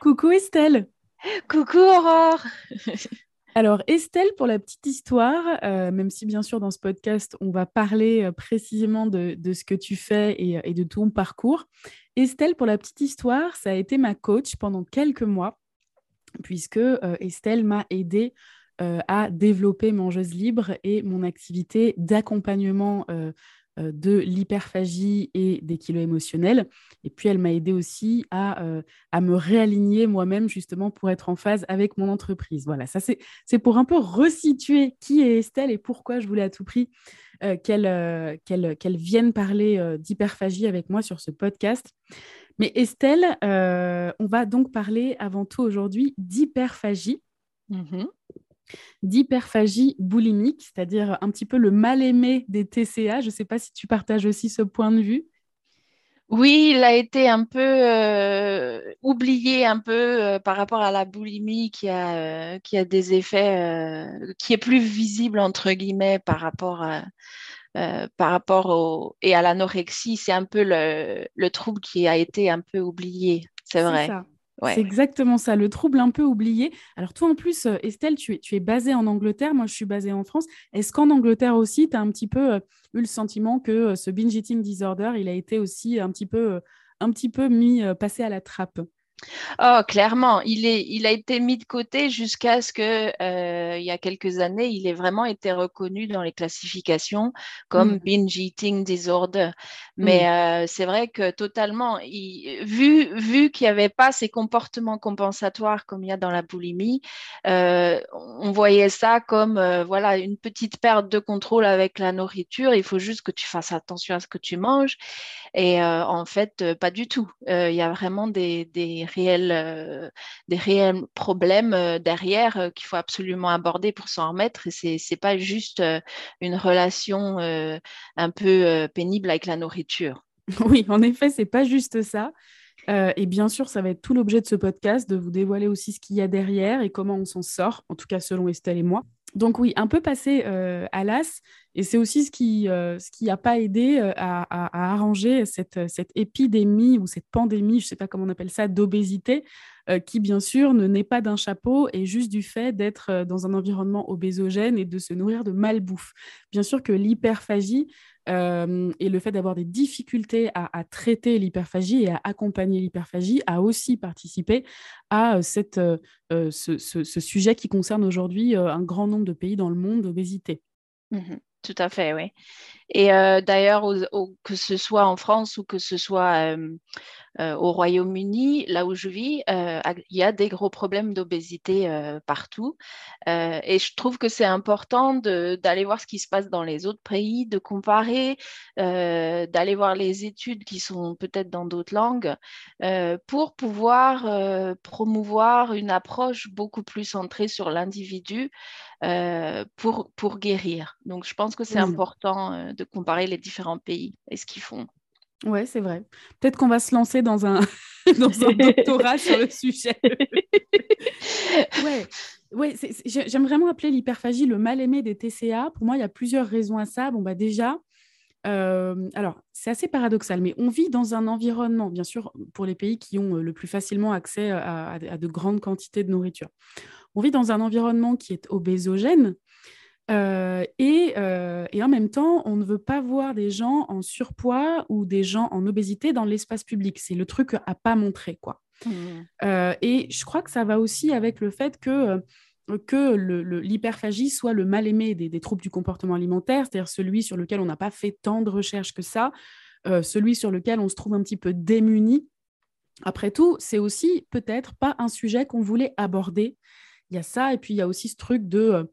Coucou Estelle. Coucou Aurore. Alors Estelle, pour la petite histoire, euh, même si bien sûr dans ce podcast on va parler euh, précisément de, ce que tu fais et, de ton parcours, Estelle, pour la petite histoire, ça a été ma coach pendant quelques mois, puisque euh, Estelle m'a aidée à développer Mangeuse Libre et mon activité d'accompagnement euh, de l'hyperphagie et des kilos émotionnels. Et puis, elle m'a aidé aussi à, euh, à me réaligner moi-même justement pour être en phase avec mon entreprise. Voilà, ça c'est pour un peu resituer qui est Estelle et pourquoi je voulais à tout prix euh, qu'elle qu'elle vienne parler d'hyperphagie avec moi sur ce podcast. Mais Estelle, on va donc parler avant tout aujourd'hui d'hyperphagie. Mmh d'hyperphagie boulimique, c'est-à-dire un petit peu le mal-aimé des TCA. Je ne sais pas si tu partages aussi ce point de vue. Oui, il a été un peu euh, oublié un peu euh, par rapport à la boulimie qui a, euh, qui a des effets, qui est plus visible entre guillemets par rapport à, par rapport au, et à l'anorexie. C'est un peu le, le, trouble qui a été un peu oublié, c'est vrai. C'est exactement ça, le trouble un peu oublié. Alors toi en plus, euh, Estelle, tu es, tu es basée en Angleterre, moi je suis basée en France. Est-ce qu'en Angleterre aussi, tu as un petit peu euh, eu le sentiment que euh, ce binge eating disorder, il a été aussi un petit peu, un petit peu mis, passé à la trappe? Oh, clairement, il, est, il a été mis de côté jusqu'à ce que, euh, il y a quelques années, il ait vraiment été reconnu dans les classifications comme mm. binge eating disorder. Mais mm. euh, c'est vrai que totalement, vu, vu qu'il n'y avait pas ces comportements compensatoires comme il y a dans la boulimie, euh, on voyait ça comme voilà une petite perte de contrôle avec la nourriture. Il faut juste que tu fasses attention à ce que tu manges. Et en fait, pas du tout. Il y a vraiment des, des réels, euh, des réels problèmes euh, derrière euh, qu'il faut absolument aborder pour s'en remettre. Et c'est n'est pas juste une relation un peu pénible avec la nourriture. Oui, en effet, c'est pas juste ça. et bien sûr, ça va être tout l'objet de ce podcast, de vous dévoiler aussi ce qu'il y a derrière et comment on s'en sort, en tout cas selon Estelle et moi. Donc oui, un peu passé à l'as, et c'est aussi ce qui n'a pas aidé à, à, arranger cette, cette, épidémie ou cette pandémie, je ne sais pas comment on appelle ça, d'obésité, qui bien sûr ne naît pas d'un chapeau et juste du fait d'être dans un environnement obésogène et de se nourrir de malbouffe. Bien sûr que l'hyperphagie et le fait d'avoir des difficultés à, traiter l'hyperphagie et à accompagner l'hyperphagie a aussi participé à cette, ce, ce, sujet qui concerne aujourd'hui un grand nombre de pays dans le monde d'obésité. Mmh tout à fait, oui. Et euh, d'ailleurs, que ce soit en France ou que ce soit euh, euh, au Royaume-Uni, là où je vis, il y a des gros problèmes d'obésité partout. et je trouve que c'est important d'aller voir ce qui se passe dans les autres pays, de comparer, d'aller voir les études qui sont peut-être dans d'autres langues, pour pouvoir promouvoir une approche beaucoup plus centrée sur l'individu pour, pour guérir. Donc, je pense que c'est important de comparer les différents pays et ce qu'ils font. Ouais, c'est vrai. Peut-être qu'on va se lancer dans un, dans un doctorat sur le sujet. ouais. Ouais, j'aime vraiment appeler l'hyperphagie le mal-aimé des TCA. Pour moi, il y a plusieurs raisons à ça. Bon, bah déjà, euh, alors, c'est assez paradoxal, mais on vit dans un environnement, bien sûr, pour les pays qui ont euh, le plus facilement accès à, à de grandes quantités de nourriture. On vit dans un environnement qui est obésogène, euh, euh, et, en même temps, on ne veut pas voir des gens en surpoids ou des gens en obésité dans l'espace public. C'est le truc à pas montrer, quoi. Mmh. Euh, et je crois que ça va aussi avec le fait que que l'hyperphagie soit le mal-aimé des, troubles du comportement alimentaire, c'est-à-dire celui sur lequel on n'a pas fait tant de recherches que ça, celui sur lequel on se trouve un petit peu démuni. Après tout, c'est aussi peut-être pas un sujet qu'on voulait aborder. Il y a ça, et puis il y a aussi ce truc de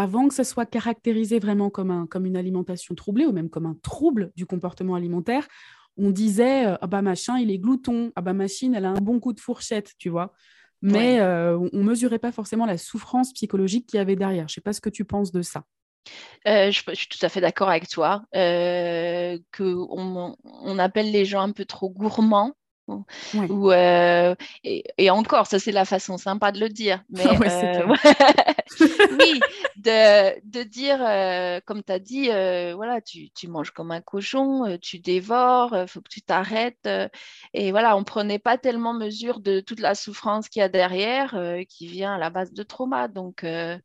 avant que ça soit caractérisé vraiment comme, un, comme une alimentation troublée ou même comme un trouble du comportement alimentaire, on disait euh, ah bah machin il est glouton, ah bah machine elle a un bon coup de fourchette, tu vois. Mais euh, on ne mesurait pas forcément la souffrance psychologique qu'il y avait derrière. Je ne sais pas ce que tu penses de ça. Euh, je, suis tout à fait d'accord avec toi. qu'on on appelle les gens un peu trop gourmands Ou, euh, et, encore, ça c'est la façon sympa de le dire. Mais euh, oui, de, de dire, euh, comme tu as dit, voilà, tu, tu, manges comme un cochon, tu dévores, il faut que tu t'arrêtes. et voilà, on ne prenait pas tellement mesure de toute la souffrance qu'il y a derrière, qui vient à la base de trauma. Donc, il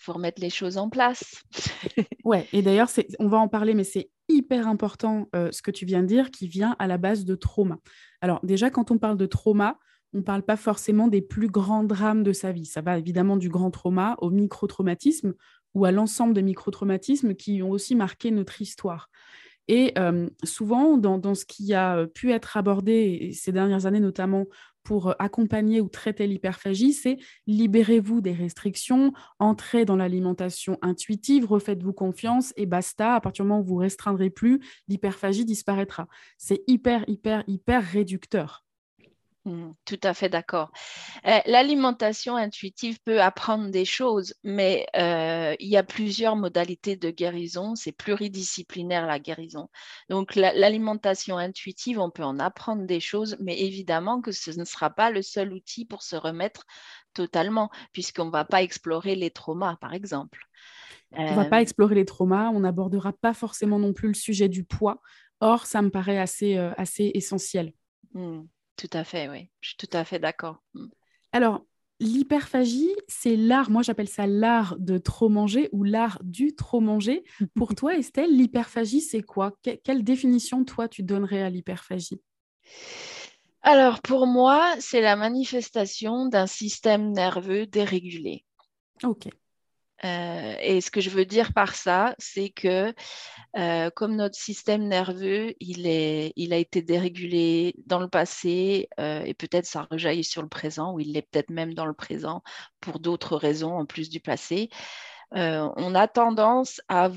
faut remettre les choses en place. ouais, et d'ailleurs, on va en parler, mais c'est hyper important ce que tu viens de dire, qui vient à la base de trauma. Alors déjà, quand on parle de trauma, on ne parle pas forcément des plus grands drames de sa vie. Ça va évidemment du grand trauma au micro-traumatisme ou à l'ensemble des micro-traumatismes qui ont aussi marqué notre histoire. Et souvent, dans, ce qui a pu être abordé ces dernières années, notamment pour accompagner ou traiter l'hyperphagie, c'est libérez-vous des restrictions, entrez dans l'alimentation intuitive, refaites-vous confiance et basta. À partir du moment où vous restreindrez plus, l'hyperphagie disparaîtra. C'est hyper, hyper, hyper réducteur. Mmh, tout à fait d'accord. Euh, l'alimentation intuitive peut apprendre des choses, mais euh, il y a plusieurs modalités de guérison. C'est pluridisciplinaire la guérison. Donc l'alimentation intuitive, on peut en apprendre des choses, mais évidemment que ce ne sera pas le seul outil pour se remettre totalement, puisqu'on ne va pas explorer les traumas, par exemple. On ne va pas euh, explorer les traumas, on n'abordera pas forcément non plus le sujet du poids. Or, ça me paraît assez, assez essentiel. Mmh. Tout à fait, oui. Je suis tout à fait d'accord. Mm. Alors, l'hyperphagie, c'est l'art, moi j'appelle ça l'art de trop manger ou l'art du trop manger. Pour toi, Estelle, l'hyperphagie, c'est quoi? Quelle définition, toi, tu donnerais à l'hyperphagie? Alors, pour moi, c'est la manifestation d'un système nerveux dérégulé. Ok. Euh, et ce que je veux dire par ça, c'est que euh, comme notre système nerveux, il, est, il a été dérégulé dans le passé euh, et peut-être ça rejaillit sur le présent, ou il l'est peut-être même dans le présent pour d'autres raisons en plus du passé. on a tendance à,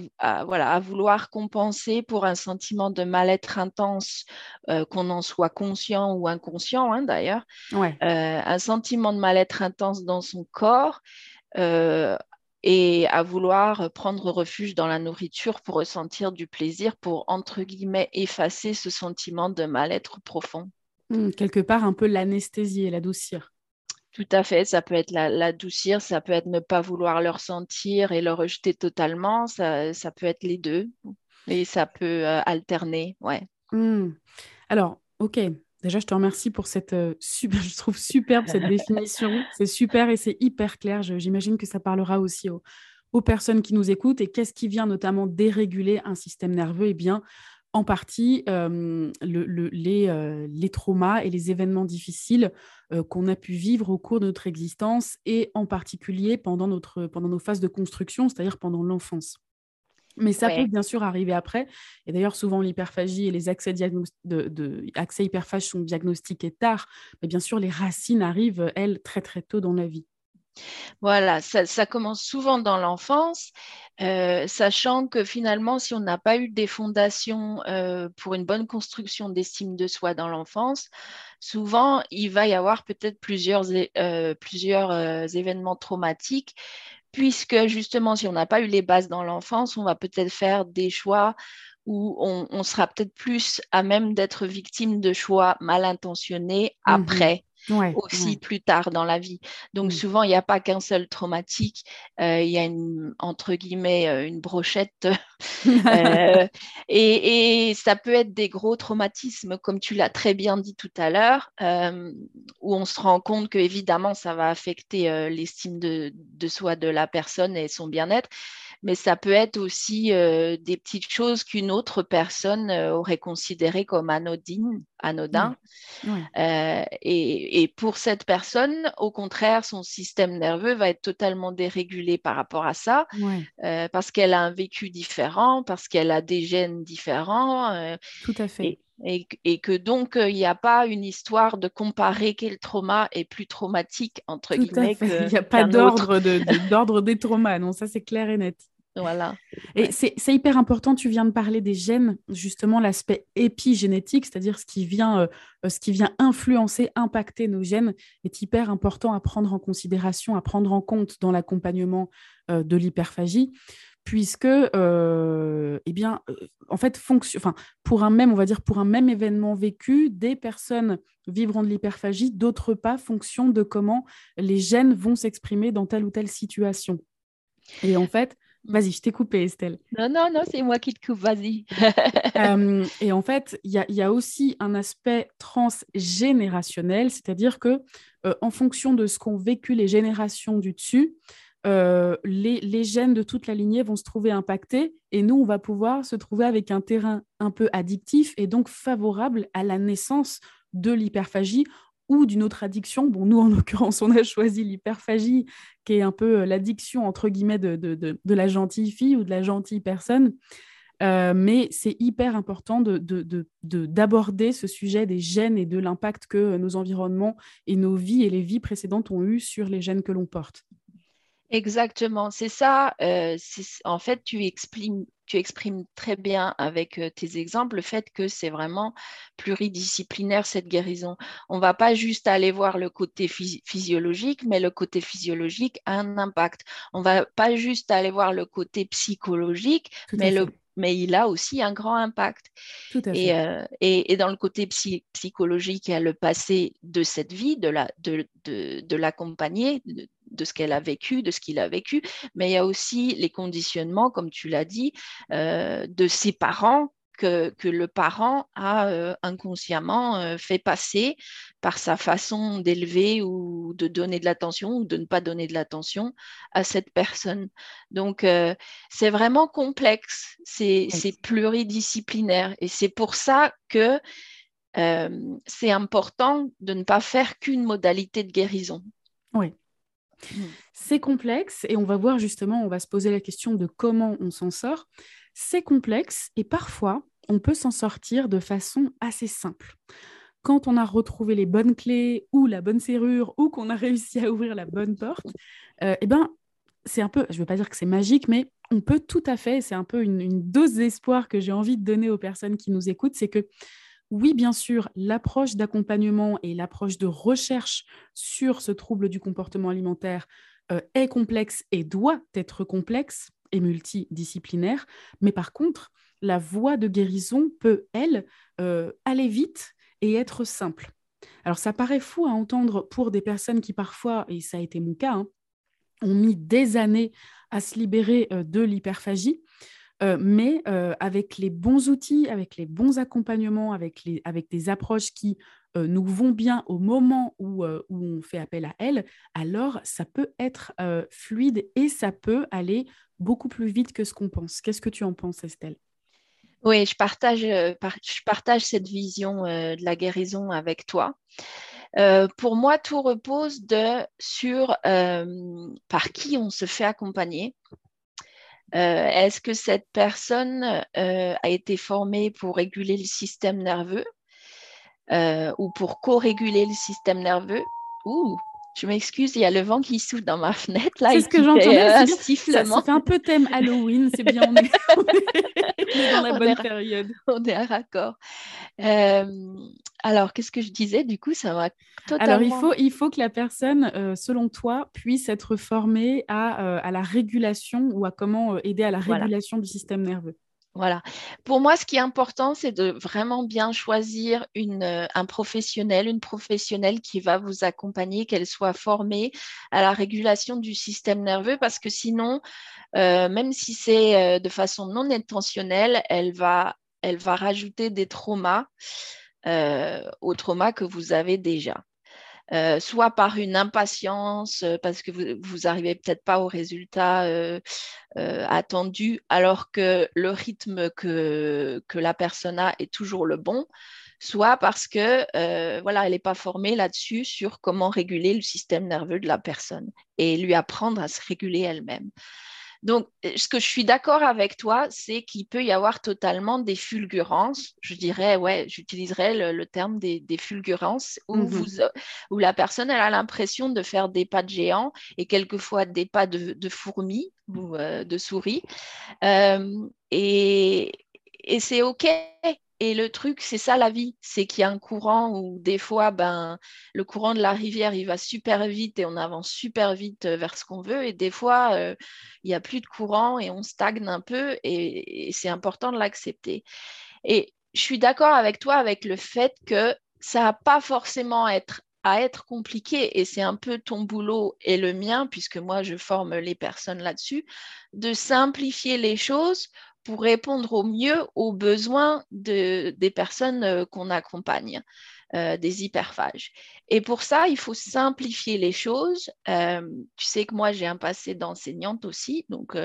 voilà, à vouloir compenser pour un sentiment de mal-être intense, qu'on en soit conscient ou inconscient hein, d'ailleurs, un sentiment de mal-être intense dans son corps et à vouloir prendre refuge dans la nourriture pour ressentir du plaisir, pour, entre guillemets, effacer ce sentiment de mal-être profond. Hmm, quelque part, un peu l'anesthésier, l'adoucir. Tout à fait, ça peut être l'adoucir, ça peut être ne pas vouloir le ressentir et le rejeter totalement, ça, peut être les deux, et ça peut euh, alterner, ouais. Hmm. Alors, ok, Déjà, je te remercie pour cette euh, je trouve superbe cette définition. C'est super et c'est hyper clair. J'imagine que ça parlera aussi aux, personnes qui nous écoutent. Et qu'est-ce qui vient notamment déréguler un système nerveux? Eh bien, en partie, euh, les, euh, les, traumas et les événements difficiles qu'on a pu vivre au cours de notre existence et en particulier pendant nos phases de construction, c'est-à-dire pendant l'enfance. Mais ça peut bien sûr arriver après. Et d'ailleurs, souvent, l'hyperphagie et les accès, de, accès hyperphages sont diagnostiqués tard. Mais bien sûr, les racines arrivent, elles, très très tôt dans la vie. Voilà, ça, commence souvent dans l'enfance, euh, sachant que finalement, si on n'a pas eu des fondations euh, pour une bonne construction d'estime de soi dans l'enfance, souvent, il va y avoir peut-être plusieurs, euh, plusieurs événements traumatiques puisque justement, si on n'a pas eu les bases dans l'enfance, on va peut-être faire des choix où on, sera peut-être plus à même d'être victime de choix mal intentionnés mmh aussi plus tard dans la vie. Donc souvent, il n'y a pas qu'un seul traumatique, euh, il y a une, entre guillemets euh, une brochette euh, et, ça peut être des gros traumatismes, comme tu l'as très bien dit tout à l'heure, où on se rend compte que évidemment ça va affecter l'estime de, de, soi de la personne et son bien-être mais ça peut être aussi euh, des petites choses qu'une autre personne euh, aurait considérées comme anodines, anodin. Euh, et, pour cette personne, au contraire, son système nerveux va être totalement dérégulé par rapport à ça, parce qu'elle a un vécu différent, parce qu'elle a des gènes différents. Tout à fait. Et, et, que donc il n'y a pas une histoire de comparer quel trauma est plus traumatique entre guillemets. il n'y a pas d'ordre de, des traumas, non, ça c'est clair et net. Voilà. Et c'est hyper important, tu viens de parler des gènes, justement l'aspect épigénétique, c'est-à-dire ce, qui vient, euh, ce qui vient influencer, impacter nos gènes, est hyper important à prendre en considération, à prendre en compte dans l'accompagnement euh, de l'hyperphagie. puisque, euh, eh bien, en fait, enfin, pour un même, on va dire, pour un même événement vécu, des personnes vivront de l'hyperphagie, d'autres pas, fonction de comment les gènes vont s'exprimer dans telle ou telle situation. Et en fait, vas-y, je t'ai coupé, Estelle. Non, non, non, c'est moi qui te coupe, vas-y. Euh, et en fait, il y, a aussi un aspect transgénérationnel, c'est-à-dire que en fonction de ce qu'ont vécu les générations du dessus, euh, les, gènes de toute la lignée vont se trouver impactés et nous, on va pouvoir se trouver avec un terrain un peu addictif et donc favorable à la naissance de l'hyperphagie ou d'une autre addiction. Bon, nous, en l'occurrence, on a choisi l'hyperphagie, qui est un peu euh, l'addiction, entre guillemets, de, la gentille fille ou de la gentille personne. Euh, mais c'est hyper important d'aborder ce sujet des gènes et de l'impact que nos environnements et nos vies et les vies précédentes ont eu sur les gènes que l'on porte. Exactement, c'est ça. Euh, en fait, tu exprimes, tu exprimes très bien avec tes exemples le fait que c'est vraiment pluridisciplinaire cette guérison. On ne va pas juste aller voir le côté physiologique, mais le côté physiologique a un impact. On ne va pas juste aller voir le côté psychologique, mais le mais il a aussi un grand impact. Euh, et, et, dans le côté psychologique, il y a le passé de cette vie, de l'accompagner, la, de, de, de, ce qu'elle a vécu, de ce qu'il a vécu, mais il y a aussi les conditionnements, comme tu l'as dit, euh, de ses parents que, le parent a euh, inconsciemment euh, fait passer par sa façon d'élever ou de donner de l'attention ou de ne pas donner de l'attention à cette personne. Donc, euh, c'est vraiment complexe, c'est pluridisciplinaire et c'est pour ça que c'est important de ne pas faire qu'une modalité de guérison. Oui. C'est complexe et on va voir justement, on va se poser la question de comment on s'en sort. C'est complexe et parfois, on peut s'en sortir de façon assez simple. Quand on a retrouvé les bonnes clés ou la bonne serrure ou qu'on a réussi à ouvrir la bonne porte, euh, eh ben, c'est un peu, je ne veux pas dire que c'est magique, mais on peut tout à fait, c'est un peu une, une dose d'espoir que j'ai envie de donner aux personnes qui nous écoutent, c'est que oui, bien sûr, l'approche d'accompagnement et l'approche de recherche sur ce trouble du comportement alimentaire euh, est complexe et doit être complexe et multidisciplinaire. Mais par contre, la voie de guérison peut, elle, euh, aller vite et être simple. Alors ça paraît fou à entendre pour des personnes qui parfois, et ça a été mon cas, hein, ont mis des années à se libérer euh, de l'hyperphagie. Mais avec les bons outils, avec les bons accompagnements, avec, des approches qui euh, nous vont bien au moment où, euh, on fait appel à elle, alors ça peut être euh, fluide et ça peut aller beaucoup plus vite que ce qu'on pense. Qu'est-ce que tu en penses, Estelle? Oui, je partage, cette vision de la guérison avec toi. pour moi, tout repose sur par qui on se fait accompagner. Est-ce que cette personne a été formée pour réguler le système nerveux euh, ou pour co-réguler le système nerveux. Ouh, je m'excuse, il y a le vent qui souffle dans ma fenêtre. C'est ce que j'entendais. Euh, ça, fait un peu thème Halloween, c'est bien, on est, dans la bonne période. On est à raccord. Euh, alors, qu'est-ce que je disais? Du coup, ça va totalement... Alors, il faut, il faut que la personne, selon toi, puisse être formée à, à, la régulation ou à comment aider à la régulation du système nerveux. Voilà. Pour moi, ce qui est important, c'est de vraiment bien choisir euh, un professionnel, une professionnelle qui va vous accompagner, qu'elle soit formée à la régulation du système nerveux, parce que sinon, euh, même si c'est euh, de façon non intentionnelle, elle va, elle va rajouter des traumas aux traumas que vous avez déjà. Euh, soit par une impatience, euh, parce que vous n'arrivez peut-être pas au résultat euh, attendu, alors que le rythme que, que la personne a est toujours le bon, soit parce que voilà, elle n'est pas formée là-dessus sur comment réguler le système nerveux de la personne et lui apprendre à se réguler elle-même. Donc, euh, ce que je suis d'accord avec toi, c'est qu'il peut y avoir totalement des fulgurances. Je dirais, ouais, j'utiliserais le, terme des, fulgurances où, mhm. vous, euh, où, la personne elle a l'impression de faire des pas de géant et quelquefois des pas de, fourmis ou euh, de souris. et, et c'est OK. Et le truc, c'est ça la vie, c'est qu'il y a un courant où des fois, ben, le courant de la rivière, il va super vite et on avance super vite euh, vers ce qu'on veut. Et des fois, euh, il n'y a plus de courant et on stagne un peu et, c'est important de l'accepter. Et je suis d'accord avec toi avec le fait que ça n'a pas forcément à être compliqué, et c'est un peu ton boulot et le mien, puisque moi je forme les personnes là-dessus, de simplifier les choses pour répondre au mieux aux besoins de, des personnes euh, qu'on accompagne, euh, des hyperphages. Et pour ça, il faut simplifier les choses. Euh, tu sais que moi, j'ai un passé d'enseignante aussi, donc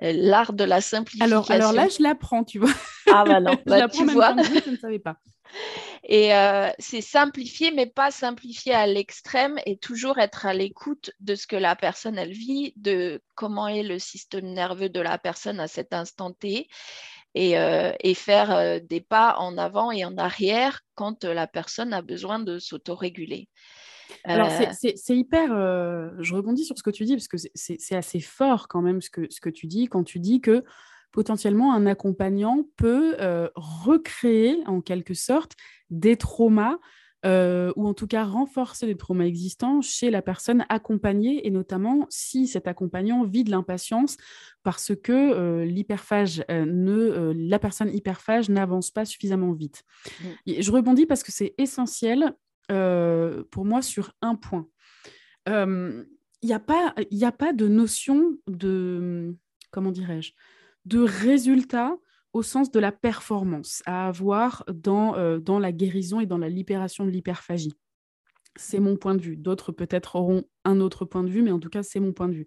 l'art de la simplification. Alors, alors là, je l'apprends, tu vois. Ah bah non, bah, tu vois. je ne savais pas. Et euh, c'est simplifier, mais pas simplifier à l'extrême et toujours être à l'écoute de ce que la personne, elle vit, de comment est le système nerveux de la personne à cet instant T et, euh, faire euh, des pas en avant et en arrière quand la personne a besoin de s'autoréguler. Alors, c'est hyper. je rebondis sur ce que tu dis, parce que c'est assez fort quand même ce que, ce que tu dis quand tu dis que potentiellement un accompagnant peut euh, recréer en quelque sorte des traumas euh, ou en tout cas renforcer les traumas existants chez la personne accompagnée et notamment si cet accompagnant vit de l'impatience parce que euh, l'hyperphage ne la personne hyperphage n'avance pas suffisamment vite. Mmh. je rebondis parce que c'est essentiel pour moi sur un point. Il n'y a, pas, a pas de notion de comment dirais-je de résultats au sens de la performance à avoir dans, euh, dans la guérison et dans la libération de l'hyperphagie. C'est mon point de vue. D'autres peut-être auront un autre point de vue, mais en tout cas, c'est mon point de vue.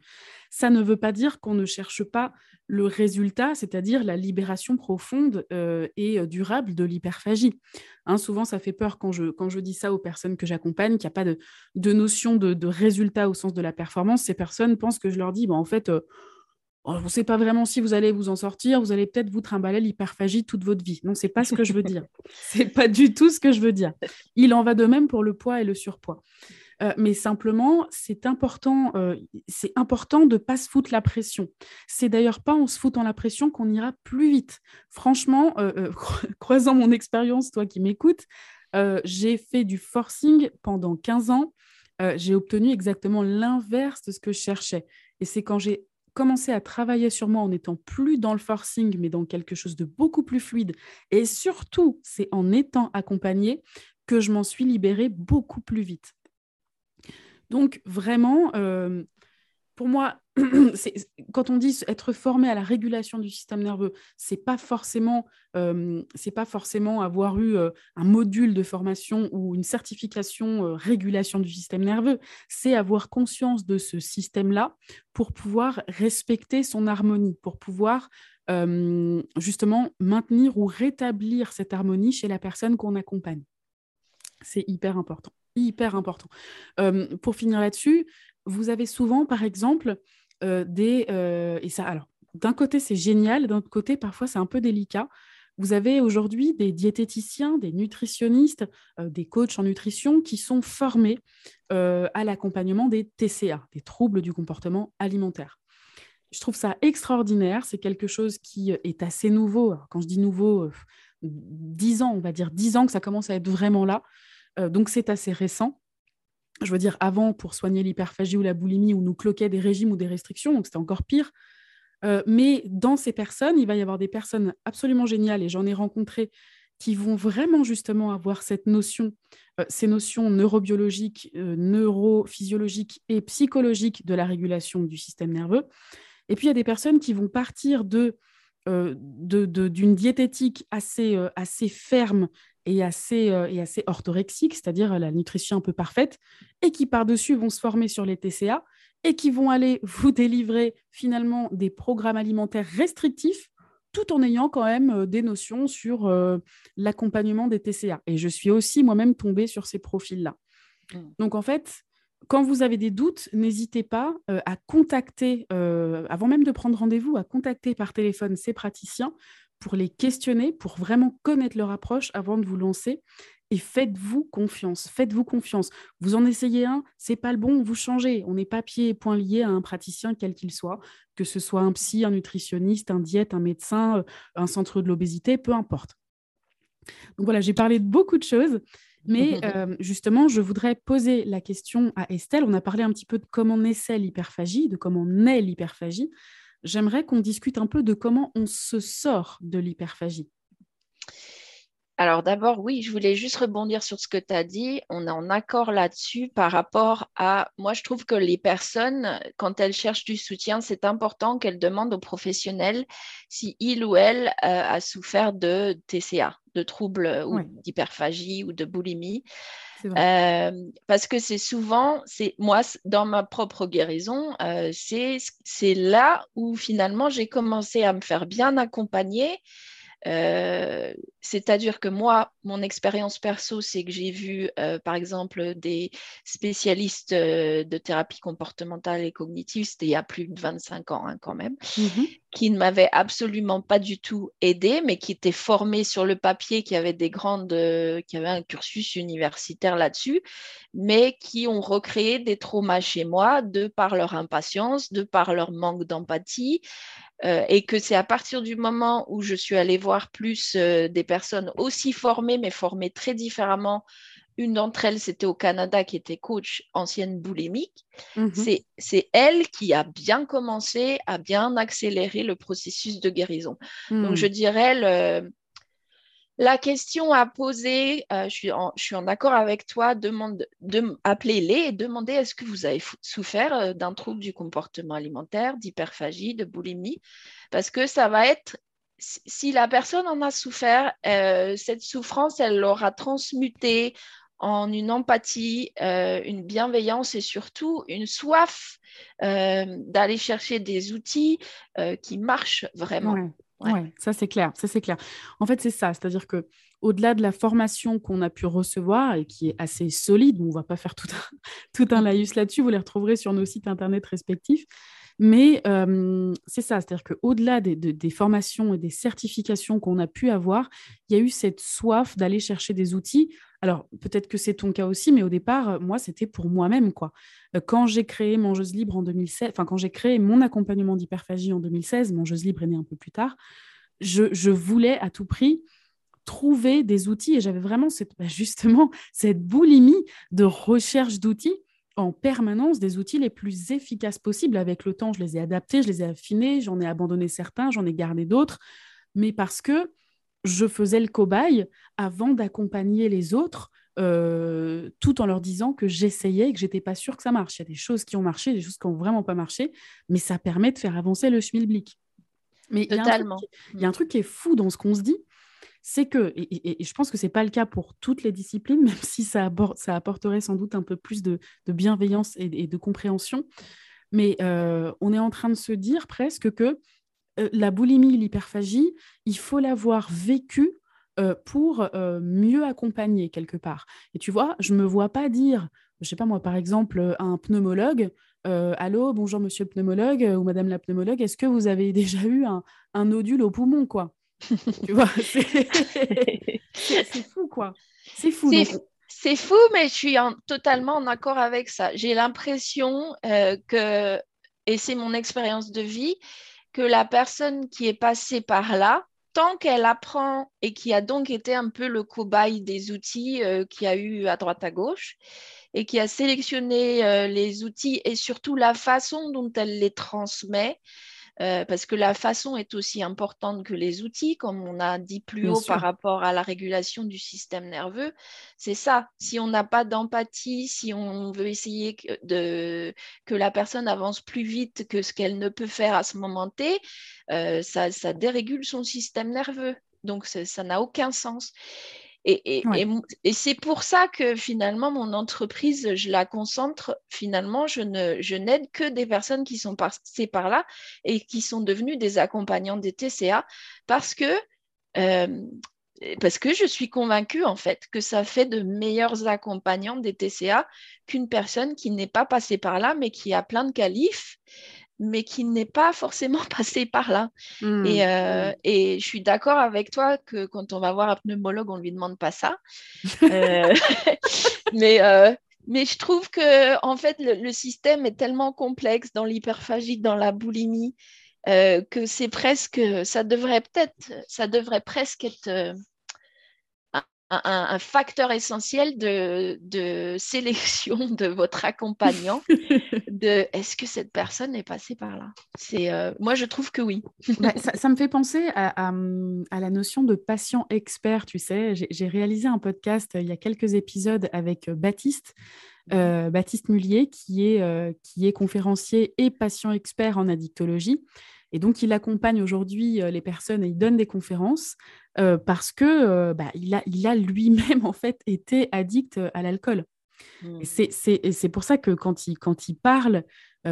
Ça ne veut pas dire qu'on ne cherche pas le résultat, c'est-à-dire la libération profonde euh, et euh, durable de l'hyperphagie. Hein, souvent, ça fait peur quand je, quand je dis ça aux personnes que j'accompagne, qu'il n'y a pas de, de notion de, résultat au sens de la performance. Ces personnes pensent que je leur dis, bon, en fait, Oh, on ne sait pas vraiment si vous allez vous en sortir, vous allez peut-être vous trimballer l'hyperphagie toute votre vie. Non, c'est pas ce que je veux dire. c'est pas du tout ce que je veux dire. Il en va de même pour le poids et le surpoids. Euh, mais simplement, c'est important, euh, c'est important de pas se foutre la pression. C'est d'ailleurs pas en se foutant la pression qu'on ira plus vite. Franchement, euh, croisant mon expérience, toi qui m'écoutes, j'ai fait du forcing pendant 15 ans. j'ai obtenu exactement l'inverse de ce que je cherchais. Et c'est quand j'ai commencer à travailler sur moi en étant plus dans le forcing, mais dans quelque chose de beaucoup plus fluide. Et surtout, c'est en étant accompagnée que je m'en suis libérée beaucoup plus vite. Donc vraiment, euh, pour moi, quand on dit être formé à la régulation du système nerveux, c'est pas euh, pas forcément avoir eu euh, un module de formation ou une certification euh, régulation du système nerveux. C'est avoir conscience de ce système-là pour pouvoir respecter son harmonie, pour pouvoir justement maintenir ou rétablir cette harmonie chez la personne qu'on accompagne. C'est hyper important hyper important. pour finir là-dessus, vous avez souvent, par exemple, euh, des... Euh, ça, d'un côté, c'est génial, d'un autre côté, parfois, c'est un peu délicat. Vous avez aujourd'hui des diététiciens, des nutritionnistes, euh, des coachs en nutrition qui sont formés à l'accompagnement des TCA, des troubles du comportement alimentaire. Je trouve ça extraordinaire. C'est quelque chose qui est assez nouveau. quand je dis nouveau, 10 ans, on va dire 10 ans que ça commence à être vraiment là. donc c'est assez récent je veux dire, avant, pour soigner l'hyperphagie ou la boulimie, où nous cloquaient des régimes ou des restrictions, donc c'était encore pire. Euh, mais dans ces personnes, il va y avoir des personnes absolument géniales, et j'en ai rencontré, qui vont vraiment justement avoir cette notion, euh, ces notions neurobiologiques, euh, neurophysiologiques et psychologiques de la régulation du système nerveux. Et puis, il y a des personnes qui vont partir de d'une diététique assez, assez ferme et assez, euh, et assez orthorexique, c'est-à-dire la nutrition un peu parfaite, et qui par-dessus vont se former sur les TCA et qui vont aller vous délivrer finalement des programmes alimentaires restrictifs tout en ayant quand même euh, des notions sur euh, l'accompagnement des TCA. Et je suis aussi moi-même tombée sur ces profils-là. Mmh. Donc en fait, quand vous avez des doutes, n'hésitez pas à contacter, avant même de prendre rendez-vous, à contacter par téléphone ces praticiens pour les questionner, pour vraiment connaître leur approche avant de vous lancer. Et faites-vous confiance, faites-vous confiance. Vous en essayez un, c'est pas le bon, vous changez. On n'est pas pied et point lié à un praticien quel qu'il soit, que ce soit un psy, un nutritionniste, un diète, un médecin, euh, un centre de l'obésité, peu importe. Donc voilà, j'ai parlé de beaucoup de choses. Mais euh, justement, je voudrais poser la question à Estelle. On a parlé un petit peu de comment naissait l'hyperphagie, de comment naît l'hyperphagie. J'aimerais qu'on discute un peu de comment on se sort de l'hyperphagie. Alors d'abord, oui, je voulais juste rebondir sur ce que tu as dit. On est en accord là-dessus par rapport à, moi je trouve que les personnes, quand elles cherchent du soutien, c'est important qu'elles demandent aux professionnels si il ou elle euh, a souffert de TCA, de troubles ou d'hyperphagie ou de boulimie. Euh, parce que c'est souvent, c'est moi dans ma propre guérison, euh, c'est là où finalement j'ai commencé à me faire bien accompagner euh, c'est-à-dire que moi, mon expérience perso, c'est que j'ai vu, euh, par exemple, des spécialistes euh, de thérapie comportementale et cognitive, c'était il y a plus de 25 ans hein, quand même, mmh qui ne m'avaient absolument pas du tout aidé, mais qui étaient formés sur le papier, qui avaient des grandes, qui avaient un cursus universitaire là-dessus, mais qui ont recréé des traumas chez moi de par leur impatience, de par leur manque d'empathie. Euh, et que c'est à partir du moment où je suis allée voir plus euh, des personnes aussi formées, mais formées très différemment. Une d'entre elles, c'était au Canada, qui était coach ancienne boulémique. Mhm. C'est elle qui a bien commencé à bien accélérer le processus de guérison. Donc, je hmm. dirais, le, la question à poser, euh, je, suis en, accord avec toi, demande, de, appelez-les et demandez est-ce que vous avez souffert euh, d'un trouble du comportement alimentaire, d'hyperphagie, de boulimie, parce que ça va être, si la personne en a souffert, euh, cette souffrance, elle l'aura transmutée en une empathie, une bienveillance et surtout une soif d'aller chercher des outils qui marchent vraiment. Ça c'est clair, ça c'est clair. En fait, c'est ça, c'est-à-dire que au-delà de la formation qu'on a pu recevoir et qui est assez solide, on va pas faire tout un, tout un laïus là-dessus, vous les retrouverez sur nos sites internet respectifs. Mais c'est ça, c'est-à-dire qu'au-delà des, formations et des certifications qu'on a pu avoir, il y a eu cette soif d'aller chercher des outils. Alors, peut-être que c'est ton cas aussi, mais au départ, moi, c'était pour moi-même. quoi. Quand j'ai créé Mangeuse Libre en 2016, enfin, quand j'ai créé mon accompagnement d'hyperphagie en 2016, Mangeuse Libre est née un peu plus tard, je, voulais à tout prix trouver des outils et j'avais vraiment bah, justement cette boulimie de recherche d'outils en permanence des outils les plus efficaces possibles. Avec le temps, je les ai adaptés, je les ai affinés, j'en ai abandonné certains, j'en ai gardé d'autres, mais parce que je faisais le cobaye avant d'accompagner les autres, euh, tout en leur disant que j'essayais et que j'étais pas sûre que ça marche. Il y a des choses qui ont marché, des choses qui n'ont vraiment pas marché, mais ça permet de faire avancer le schmilblick. Mais il y, y, a un truc qui est fou dans ce qu'on se dit, c'est que, et, je pense que ce n'est pas le cas pour toutes les disciplines, même si ça, ça apporterait sans doute un peu plus de, bienveillance et, de compréhension, mais euh, on est en train de se dire presque que euh, la boulimie, l'hyperphagie, il faut l'avoir vécue euh, pour mieux accompagner quelque part. Et tu vois, je ne me vois pas dire, je ne sais pas moi, par exemple, à un pneumologue, Allô, bonjour monsieur le pneumologue ou madame la pneumologue, est-ce que vous avez déjà eu un, un nodule au poumon quoi? Tu vois, c'est fou, quoi. C'est fou. C'est fou, mais je suis totalement en accord avec ça. J'ai l'impression euh, que, et c'est mon expérience de vie, que la personne qui est passée par là, tant qu'elle apprend et qui a donc été un peu le cobaye des outils euh, qu'il y a eu à droite à gauche, et qui a sélectionné euh, les outils et surtout la façon dont elle les transmet, euh, parce que la façon est aussi importante que les outils, comme on a dit plus haut par rapport à la régulation du système nerveux. C'est ça. Si on n'a pas d'empathie, si on veut essayer que, que la personne avance plus vite que ce qu'elle ne peut faire à ce moment T, euh, ça, ça, dérégule son système nerveux. Donc, ça n'a aucun sens. Et, c'est pour ça que finalement, mon entreprise, je la concentre. Finalement, je, n'aide que des personnes qui sont passées par là et qui sont devenues des accompagnants des TCA parce que, euh, parce que je suis convaincue en fait que ça fait de meilleurs accompagnants des TCA qu'une personne qui n'est pas passée par là mais qui a plein de qualifs mais qui n'est pas forcément passé par là. Mmh, euh, et, je suis d'accord avec toi que quand on va voir un pneumologue, on ne lui demande pas ça. Euh, mais, euh, mais je trouve que en fait, le, système est tellement complexe dans l'hyperphagie, dans la boulimie, que c'est presque, ça devrait peut-être, ça devrait presque être un, facteur essentiel de, sélection de votre accompagnant, de est-ce que cette personne est passée par là? C'est euh, Moi, je trouve que oui. Bah, ça, me fait penser à, la notion de patient expert, tu sais. J'ai réalisé un podcast euh, il y a quelques épisodes avec euh, Baptiste. Mmh. Baptiste Mullier, qui est, qui est conférencier et patient expert en addictologie. Et donc, il accompagne aujourd'hui les personnes et il donne des conférences euh, parce que euh, bah, il a, il a lui-même en fait été addict à l'alcool. Mmh. C'est pour ça que quand il, quand il parle,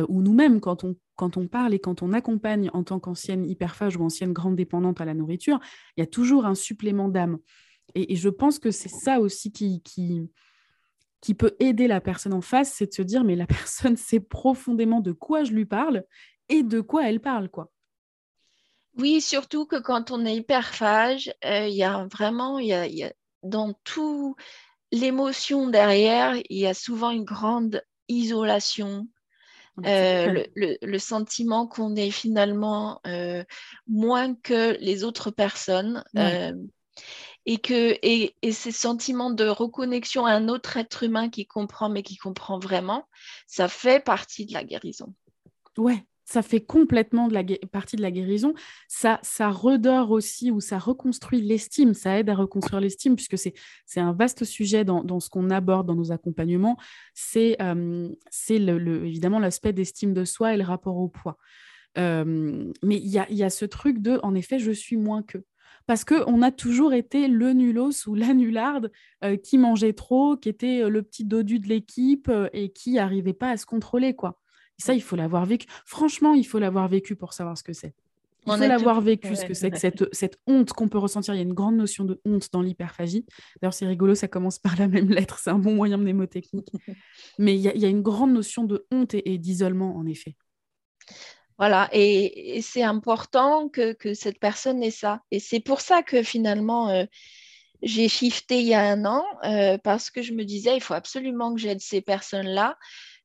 ou nous-mêmes, quand on, quand on parle et quand on accompagne en tant qu'ancienne hyperphage ou ancienne grande dépendante à la nourriture, il y a toujours un supplément d'âme. Et, je pense que c'est ça aussi qui, qui, qui peut aider la personne en face, c'est de se dire, mais la personne sait profondément de quoi je lui parle et de quoi elle parle, quoi. Oui, surtout que quand on est hyperphage, euh, il y a vraiment, y a, dans tout l'émotion derrière, il y a souvent une grande isolation, euh, le, sentiment qu'on est finalement euh, moins que les autres personnes. et que et, et, ces sentiments de reconnexion à un autre être humain qui comprend mais qui comprend vraiment, ça fait partie de la guérison. Ouais, ça fait complètement partie de la guérison. Ça, ça redore aussi ou ça reconstruit l'estime, ça aide à reconstruire l'estime, puisque c'est un vaste sujet dans, ce qu'on aborde dans nos accompagnements. C'est euh, évidemment l'aspect d'estime de soi et le rapport au poids. Euh, mais il y a, y a, ce truc de, en effet, je suis moins que. Parce qu'on a toujours été le nulos ou la nularde euh, qui mangeait trop, qui était le petit dodu de l'équipe et qui n'arrivait pas à se contrôler. quoi ça, il faut l'avoir vécu. Franchement, il faut l'avoir vécu pour savoir ce que c'est. Il faut l'avoir vécu, ce que c'est que cette, cette honte qu'on peut ressentir. Il y a une grande notion de honte dans l'hyperphagie. D'ailleurs, c'est rigolo, ça commence par la même lettre. C'est un bon moyen mnémotechnique. Mais il y, a, il y, a une grande notion de honte et, d'isolement, en effet. Voilà, et, c'est important que, que, cette personne ait ça. Et c'est pour ça que finalement, euh, j'ai shifté il y a un an, euh, parce que je me disais, il faut absolument que j'aide ces personnes-là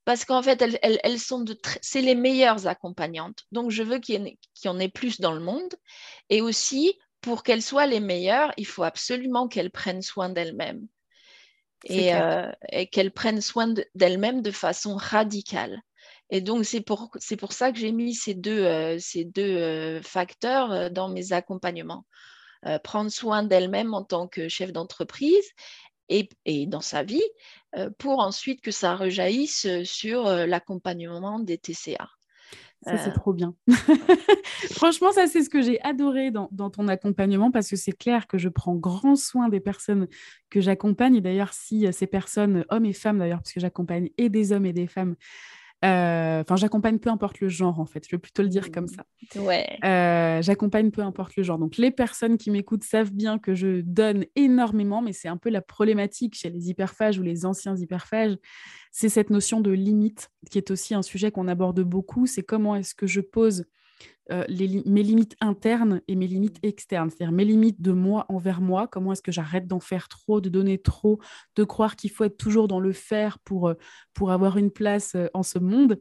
parce qu'en fait, elles, sont de c'est les meilleures accompagnantes. Donc, je veux qu'il y, en ait plus dans le monde. Et aussi, pour qu'elles soient les meilleures, il faut absolument qu'elles prennent soin d'elles-mêmes. Et, euh, qu'elles prennent soin d'elles-mêmes de façon radicale. Et donc, c'est pour, pour ça que j'ai mis ces deux, euh, ces deux euh, facteurs dans mes accompagnements. prendre soin d'elle-même en tant que chef d'entreprise et, et, dans sa vie, euh, pour ensuite que ça rejaillisse euh, sur euh, l'accompagnement des TCA. Ça, c'est trop bien. Franchement, ça, c'est ce que j'ai adoré dans, dans, ton accompagnement parce que c'est clair que je prends grand soin des personnes que j'accompagne. Et d'ailleurs, si ces personnes, hommes et femmes d'ailleurs, parce que j'accompagne et des hommes et des femmes, euh, enfin, j'accompagne peu importe le genre, en fait. Je vais plutôt le dire comme ça. Ouais. Euh, j'accompagne peu importe le genre. Donc, les personnes qui m'écoutent savent bien que je donne énormément, mais c'est un peu la problématique chez les hyperphages ou les anciens hyperphages. C'est cette notion de limite qui est aussi un sujet qu'on aborde beaucoup. C'est comment est-ce que je pose euh, mes limites internes et mes limites externes, c'est-à-dire mes limites de moi envers moi, comment est-ce que j'arrête d'en faire trop, de donner trop, de croire qu'il faut être toujours dans le faire pour, euh, pour avoir une place euh, en ce monde,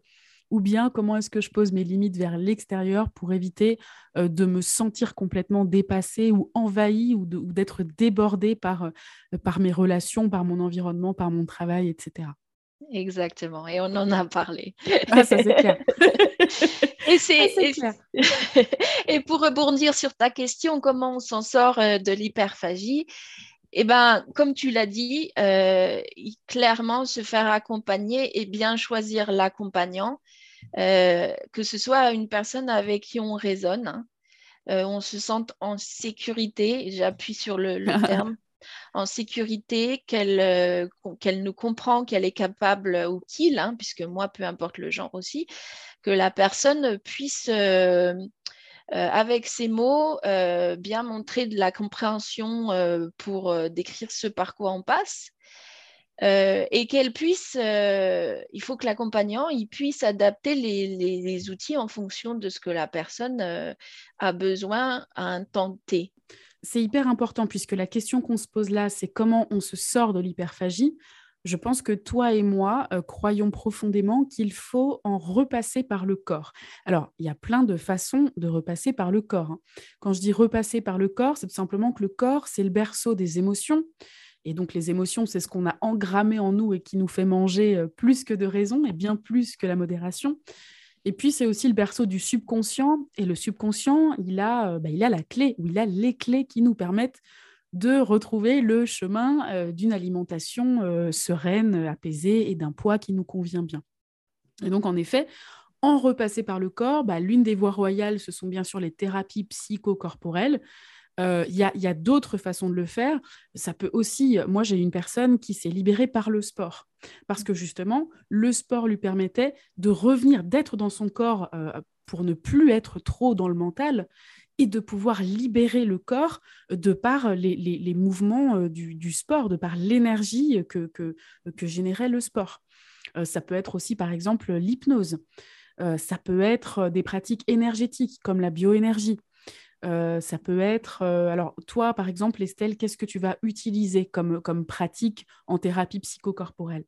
ou bien comment est-ce que je pose mes limites vers l'extérieur pour éviter de me sentir complètement dépassée ou envahie ou d'être débordée par, par mes relations, par mon environnement, par mon travail, etc. Exactement, et on en a parlé. Ah, ça c'est clair. et, c'est, ah, et, pour rebondir sur ta question, comment on s'en sort euh, de l'hyperphagie? Eh ben, comme tu l'as dit, euh, clairement se faire accompagner et bien choisir l'accompagnant, euh, que ce soit une personne avec qui on raisonne, hein. on se sente en sécurité, j'appuie sur le terme, en sécurité, qu'elle qu'elle nous comprend, qu'elle est capable, ou qu'il, hein, puisque moi, peu importe le genre aussi, que la personne puisse, euh, euh, avec ses mots, bien montrer de la compréhension pour décrire ce par quoi on passe. et qu'elle puisse, il faut que l'accompagnant puisse adapter les, outils en fonction de ce que la personne a besoin à un c'est hyper important puisque la question qu'on se pose là, c'est comment on se sort de l'hyperphagie. Je pense que toi et moi euh, croyons profondément qu'il faut en repasser par le corps. Alors, il y a plein de façons de repasser par le corps. Hein. Quand je dis repasser par le corps, c'est tout simplement que le corps, c'est le berceau des émotions. Et donc, les émotions, c'est ce qu'on a engrammé en nous et qui nous fait manger euh, plus que de raison et bien plus que la modération. Et puis, c'est aussi le berceau du subconscient. Et le subconscient, il a, euh, bah, il a la clé, ou il a les clés qui nous permettent de retrouver le chemin euh, d'une alimentation euh, sereine, apaisée et d'un poids qui nous convient bien. Et donc, en effet, en repasser par le corps, bah, l'une des voies royales, ce sont bien sûr les thérapies psychocorporelles. Euh, il y a, d'autres façons de le faire. Ça peut aussi, moi j'ai une personne qui s'est libérée par le sport, parce que justement, le sport lui permettait de revenir, d'être dans son corps pour ne plus être trop dans le mental et de pouvoir libérer le corps de par les, mouvements euh, du, sport, de par l'énergie que, que, générait le sport. Euh, ça peut être aussi, par exemple, l'hypnose. Euh, ça peut être des pratiques énergétiques comme la bioénergie. ça peut être, alors toi par exemple Estelle, qu'est-ce que tu vas utiliser comme, comme pratique en thérapie psychocorporelle?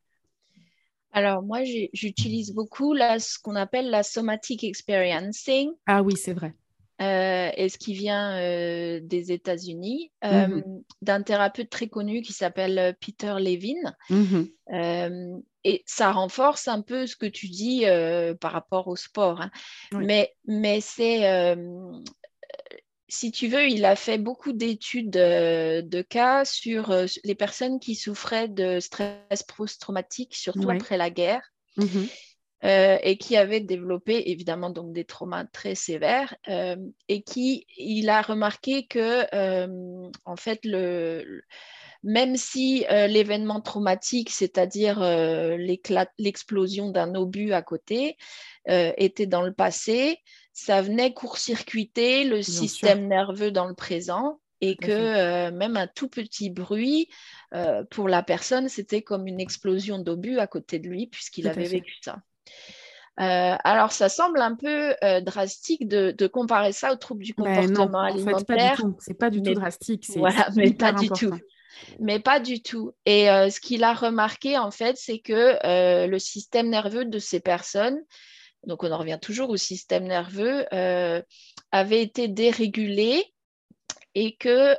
Alors moi j'utilise beaucoup ce qu'on appelle la somatic experiencing. Ah oui, c'est vrai. Euh, et ce qui vient euh, des États-Unis, euh, mhm. d'un thérapeute très connu qui s'appelle Peter Levin. Mhm. et ça renforce un peu ce que tu dis par rapport au sport. Hein. Mais, mais c'est, si tu veux, il a fait beaucoup d'études de cas sur les personnes qui souffraient de stress post-traumatique, surtout après la guerre. Mhm. Euh, et qui avait développé évidemment donc des traumas très sévères euh, et qui il a remarqué que euh, en fait le, même si l'événement traumatique, c'est-à-dire l'explosion d'un obus à côté, était dans le passé, ça venait court-circuiter le système nerveux dans le présent et que même un tout petit bruit, pour la personne, c'était comme une explosion d'obus à côté de lui, puisqu'il avait vécu ça. Euh, alors, ça semble un peu euh, drastique de, comparer ça aux troubles du comportement alimentaire. En fait, c'est pas du tout drastique. Voilà, mais pas du tout. Mais pas du tout. Et euh, ce qu'il a remarqué, en fait, c'est que le système nerveux de ces personnes, donc on en revient toujours au système nerveux, avait été dérégulé et que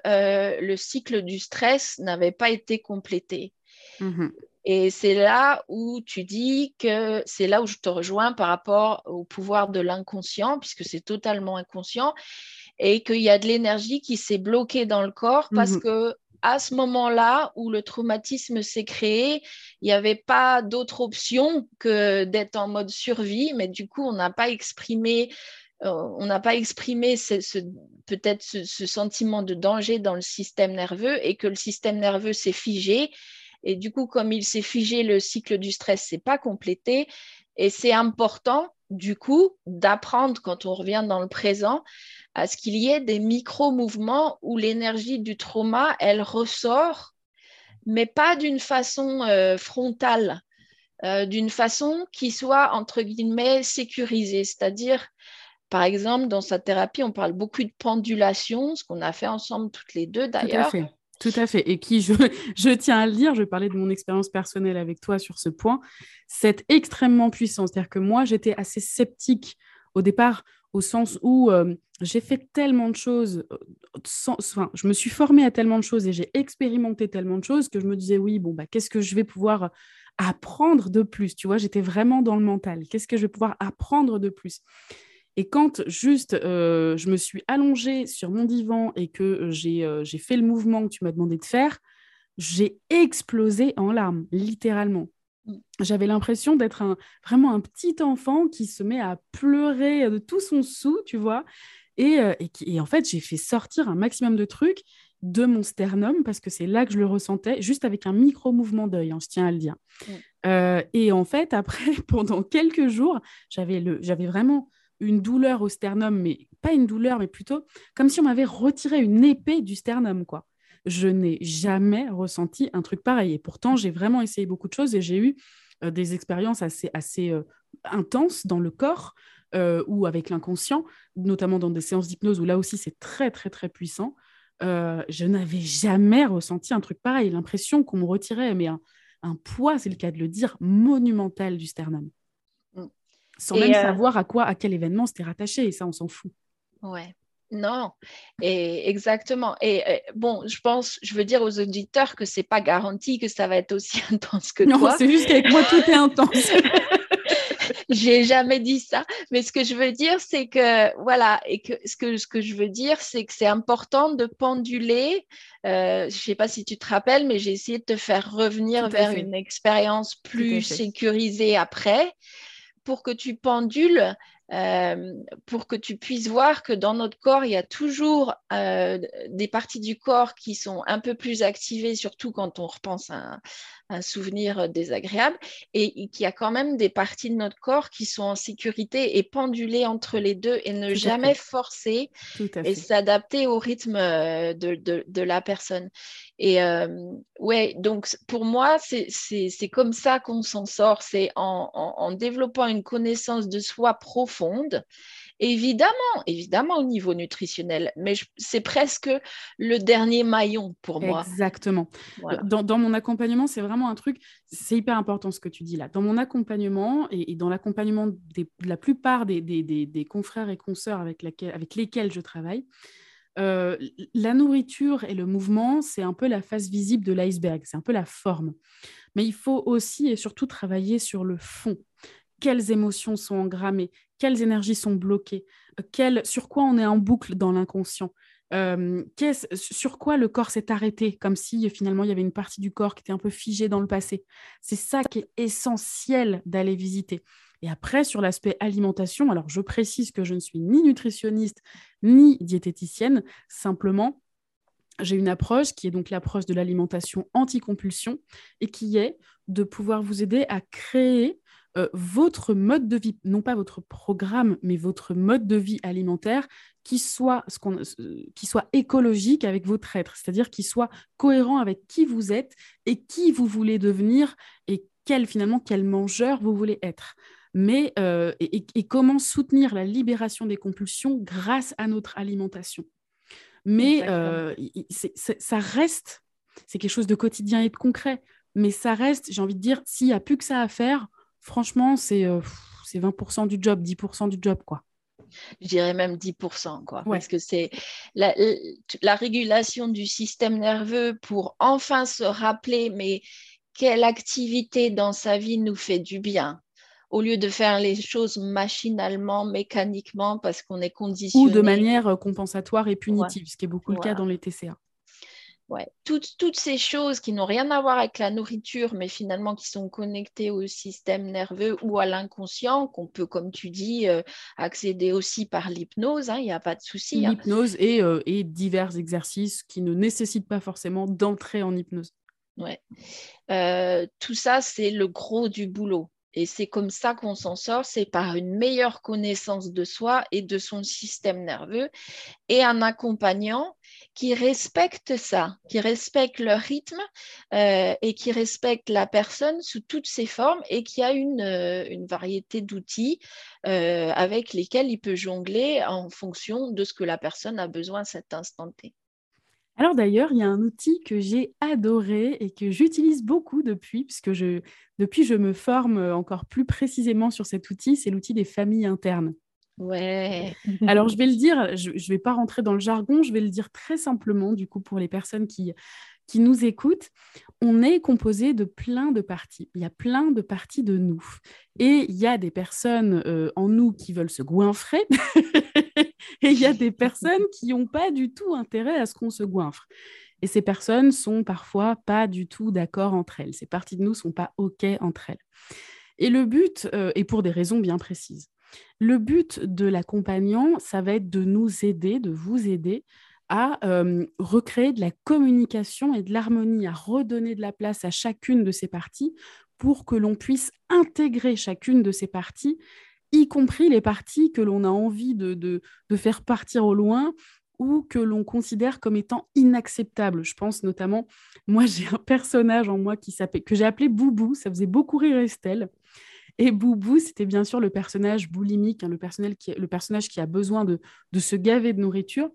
le cycle du stress n'avait pas été complété. Mmh et c'est là où tu dis que c'est là où je te rejoins par rapport au pouvoir de l'inconscient, puisque c'est totalement inconscient, et qu'il y a de l'énergie qui s'est bloquée dans le corps parce mhm. que à ce moment-là où le traumatisme s'est créé, il n'y avait pas d'autre option que d'être en mode survie, mais du coup, on n'a pas exprimé euh, on n'a pas exprimé peut-être ce, sentiment de danger dans le système nerveux et que le système nerveux s'est figé et du coup, comme il s'est figé, le cycle du stress s'est pas complété. Et c'est important, du coup, d'apprendre quand on revient dans le présent à ce qu'il y ait des micro-mouvements où l'énergie du trauma, elle ressort, mais pas d'une façon euh, frontale, euh, d'une façon qui soit, entre guillemets, sécurisée. C'est-à-dire, par exemple, dans sa thérapie, on parle beaucoup de pendulation, ce qu'on a fait ensemble toutes les deux d'ailleurs. Tout à fait. Et qui, je, tiens à le dire, je parler de mon expérience personnelle avec toi sur ce point, c'est extrêmement puissant. C'est-à-dire que moi, j'étais assez sceptique au départ, au sens où euh, j'ai fait tellement de choses, euh, je me suis formée à tellement de choses et j'ai expérimenté tellement de choses que je me disais, oui, bon, bah, qu'est-ce que je vais pouvoir apprendre de plus? Tu vois, j'étais vraiment dans le mental. Qu'est-ce que je vais pouvoir apprendre de plus? Et quand juste euh, je me suis allongée sur mon divan et que euh, euh, j'ai fait le mouvement que tu m'as demandé de faire, j'ai explosé en larmes, littéralement. Mm. J'avais l'impression d'être un, vraiment un petit enfant qui se met à pleurer de tout son sou, tu vois. Et, et, en fait, j'ai fait sortir un maximum de trucs de mon sternum parce que c'est là que je le ressentais, juste avec un micro mouvement d'œil, hein, je tiens à le dire. Mm. et en fait, après, pendant quelques jours, j'avais vraiment une douleur au sternum, mais pas une douleur, mais plutôt comme si on m'avait retiré une épée du sternum, quoi. Je n'ai jamais ressenti un truc pareil. Et pourtant, j'ai vraiment essayé beaucoup de choses et j'ai eu euh, des expériences assez, euh, intenses dans le corps euh, ou avec l'inconscient, notamment dans des séances d'hypnose où là aussi c'est très, très, très puissant. je n'avais jamais ressenti un truc pareil. L'impression qu'on me retirait mais un poids, c'est le cas de le dire, monumental du sternum. Sans même euh, savoir à quoi, à quel événement c'était rattaché, et ça, on s'en fout. Ouais. Non, et exactement. Et, bon, je pense, je veux dire aux auditeurs que c'est pas garanti que ça va être aussi intense que toi. Non, c'est juste qu'avec moi tout est intense. J'ai jamais dit ça, mais ce que je veux dire, c'est que voilà, et que ce que ce que je veux dire, c'est que c'est important de penduler. Euh, je sais pas si tu te rappelles, mais j'ai essayé de te faire revenir vers une expérience plus sécurisée après, pour que tu pendules euh, pour que tu puisses voir que dans notre corps, il y a toujours euh, des parties du corps qui sont un peu plus activées, surtout quand on repense à, un souvenir désagréable, et qu'il y a quand même des parties de notre corps qui sont en sécurité et pendulées entre les deux et ne jamais forcer et s'adapter au rythme euh, de, de, la personne. Et euh, ouais, donc pour moi, c'est comme ça qu'on s'en sort, c'est en, en, développant une connaissance de soi profonde Évidemment, évidemment au niveau nutritionnel, mais c'est presque le dernier maillon pour moi. Exactement. Dans, mon accompagnement, c'est vraiment un truc, c'est hyper important ce que tu dis là. Dans mon accompagnement et, dans l'accompagnement de la plupart des, des, confrères et consoeurs avec, avec lesquels je travaille, euh, la nourriture et le mouvement, c'est un peu la face visible de l'iceberg, c'est un peu la forme. Mais il faut aussi et surtout travailler sur le fond quelles émotions sont engrammées, quelles énergies sont bloquées, euh, sur quoi on est en boucle dans l'inconscient, euh, sur quoi le corps s'est arrêté, comme si finalement il y avait une partie du corps qui était un peu figée dans le passé. C'est ça qui est essentiel d'aller visiter. Et après, sur l'aspect alimentation, alors je précise que je ne suis ni nutritionniste ni diététicienne, simplement, j'ai une approche qui est donc l'approche de l'alimentation anti-compulsion et qui est de pouvoir vous aider à créer euh, votre mode de vie, non pas votre programme, mais votre mode de vie alimentaire qui soit, ce qu'on, qui soit écologique avec votre être, c'est-à-dire qui soit cohérent avec qui vous êtes et qui vous voulez devenir et quel finalement quel mangeur vous voulez être. Mais euh, et, comment soutenir la libération des compulsions grâce à notre alimentation. Mais euh, ça reste, c'est quelque chose de quotidien et de concret, mais ça reste, j'ai envie de dire, s'il n'y a plus que ça à faire, franchement, c'est 20% euh, du job, 10% du job, quoi. Je dirais même 10%, quoi. Parce que c'est la, la, régulation du système nerveux pour enfin se rappeler, mais quelle activité dans sa vie nous fait du bien au lieu de faire les choses machinalement, mécaniquement, parce qu'on est conditionné. Ou de manière euh, compensatoire et punitive, ce qui est beaucoup le cas dans les TCA. Ouais. Toutes, toutes, ces choses qui n'ont rien à voir avec la nourriture, mais finalement qui sont connectées au système nerveux ou à l'inconscient, qu'on peut, comme tu dis, euh, accéder aussi par l'hypnose, hein, il n'y a pas de souci. Hein. L'hypnose et, euh, et, divers exercices qui ne nécessitent pas forcément d'entrer en hypnose. Ouais. Euh, tout ça, c'est le gros du boulot. Et c'est comme ça qu'on s'en sort, c'est par une meilleure connaissance de soi et de son système nerveux et un accompagnant qui respecte ça, qui respecte le rythme euh, et qui respecte la personne sous toutes ses formes et qui a une, euh, variété d'outils euh, avec lesquels il peut jongler en fonction de ce que la personne a besoin à cet instant T. Alors d'ailleurs, il y a un outil que j'ai adoré et que j'utilise beaucoup depuis, puisque je, depuis je me forme encore plus précisément sur cet outil, c'est l'outil des familles internes. Ouais. Alors je vais le dire, je ne vais pas rentrer dans le jargon, je vais le dire très simplement, du coup, pour les personnes qui, qui nous écoutent, on est composé de plein de parties. Il y a plein de parties de nous. Et il y a des personnes euh, en nous qui veulent se goinfrer Et il y a des personnes qui n'ont pas du tout intérêt à ce qu'on se goinfre. Et ces personnes sont parfois pas du tout d'accord entre elles. Ces parties de nous sont pas OK entre elles. Et le but, euh, et pour des raisons bien précises, le but de l'accompagnant, ça va être de nous aider, de vous aider à euh, recréer de la communication et de l'harmonie, à redonner de la place à chacune de ces parties pour que l'on puisse intégrer chacune de ces parties y compris les parties que l'on a envie de, de, faire partir au loin ou que l'on considère comme étant inacceptables. Je pense notamment, moi j'ai un personnage en moi qui que j'ai appelé Boubou, ça faisait beaucoup rire Estelle. Et Boubou, c'était bien sûr le personnage boulimique, hein, le, personnage qui, le personnage qui a besoin de, de se gaver de nourriture.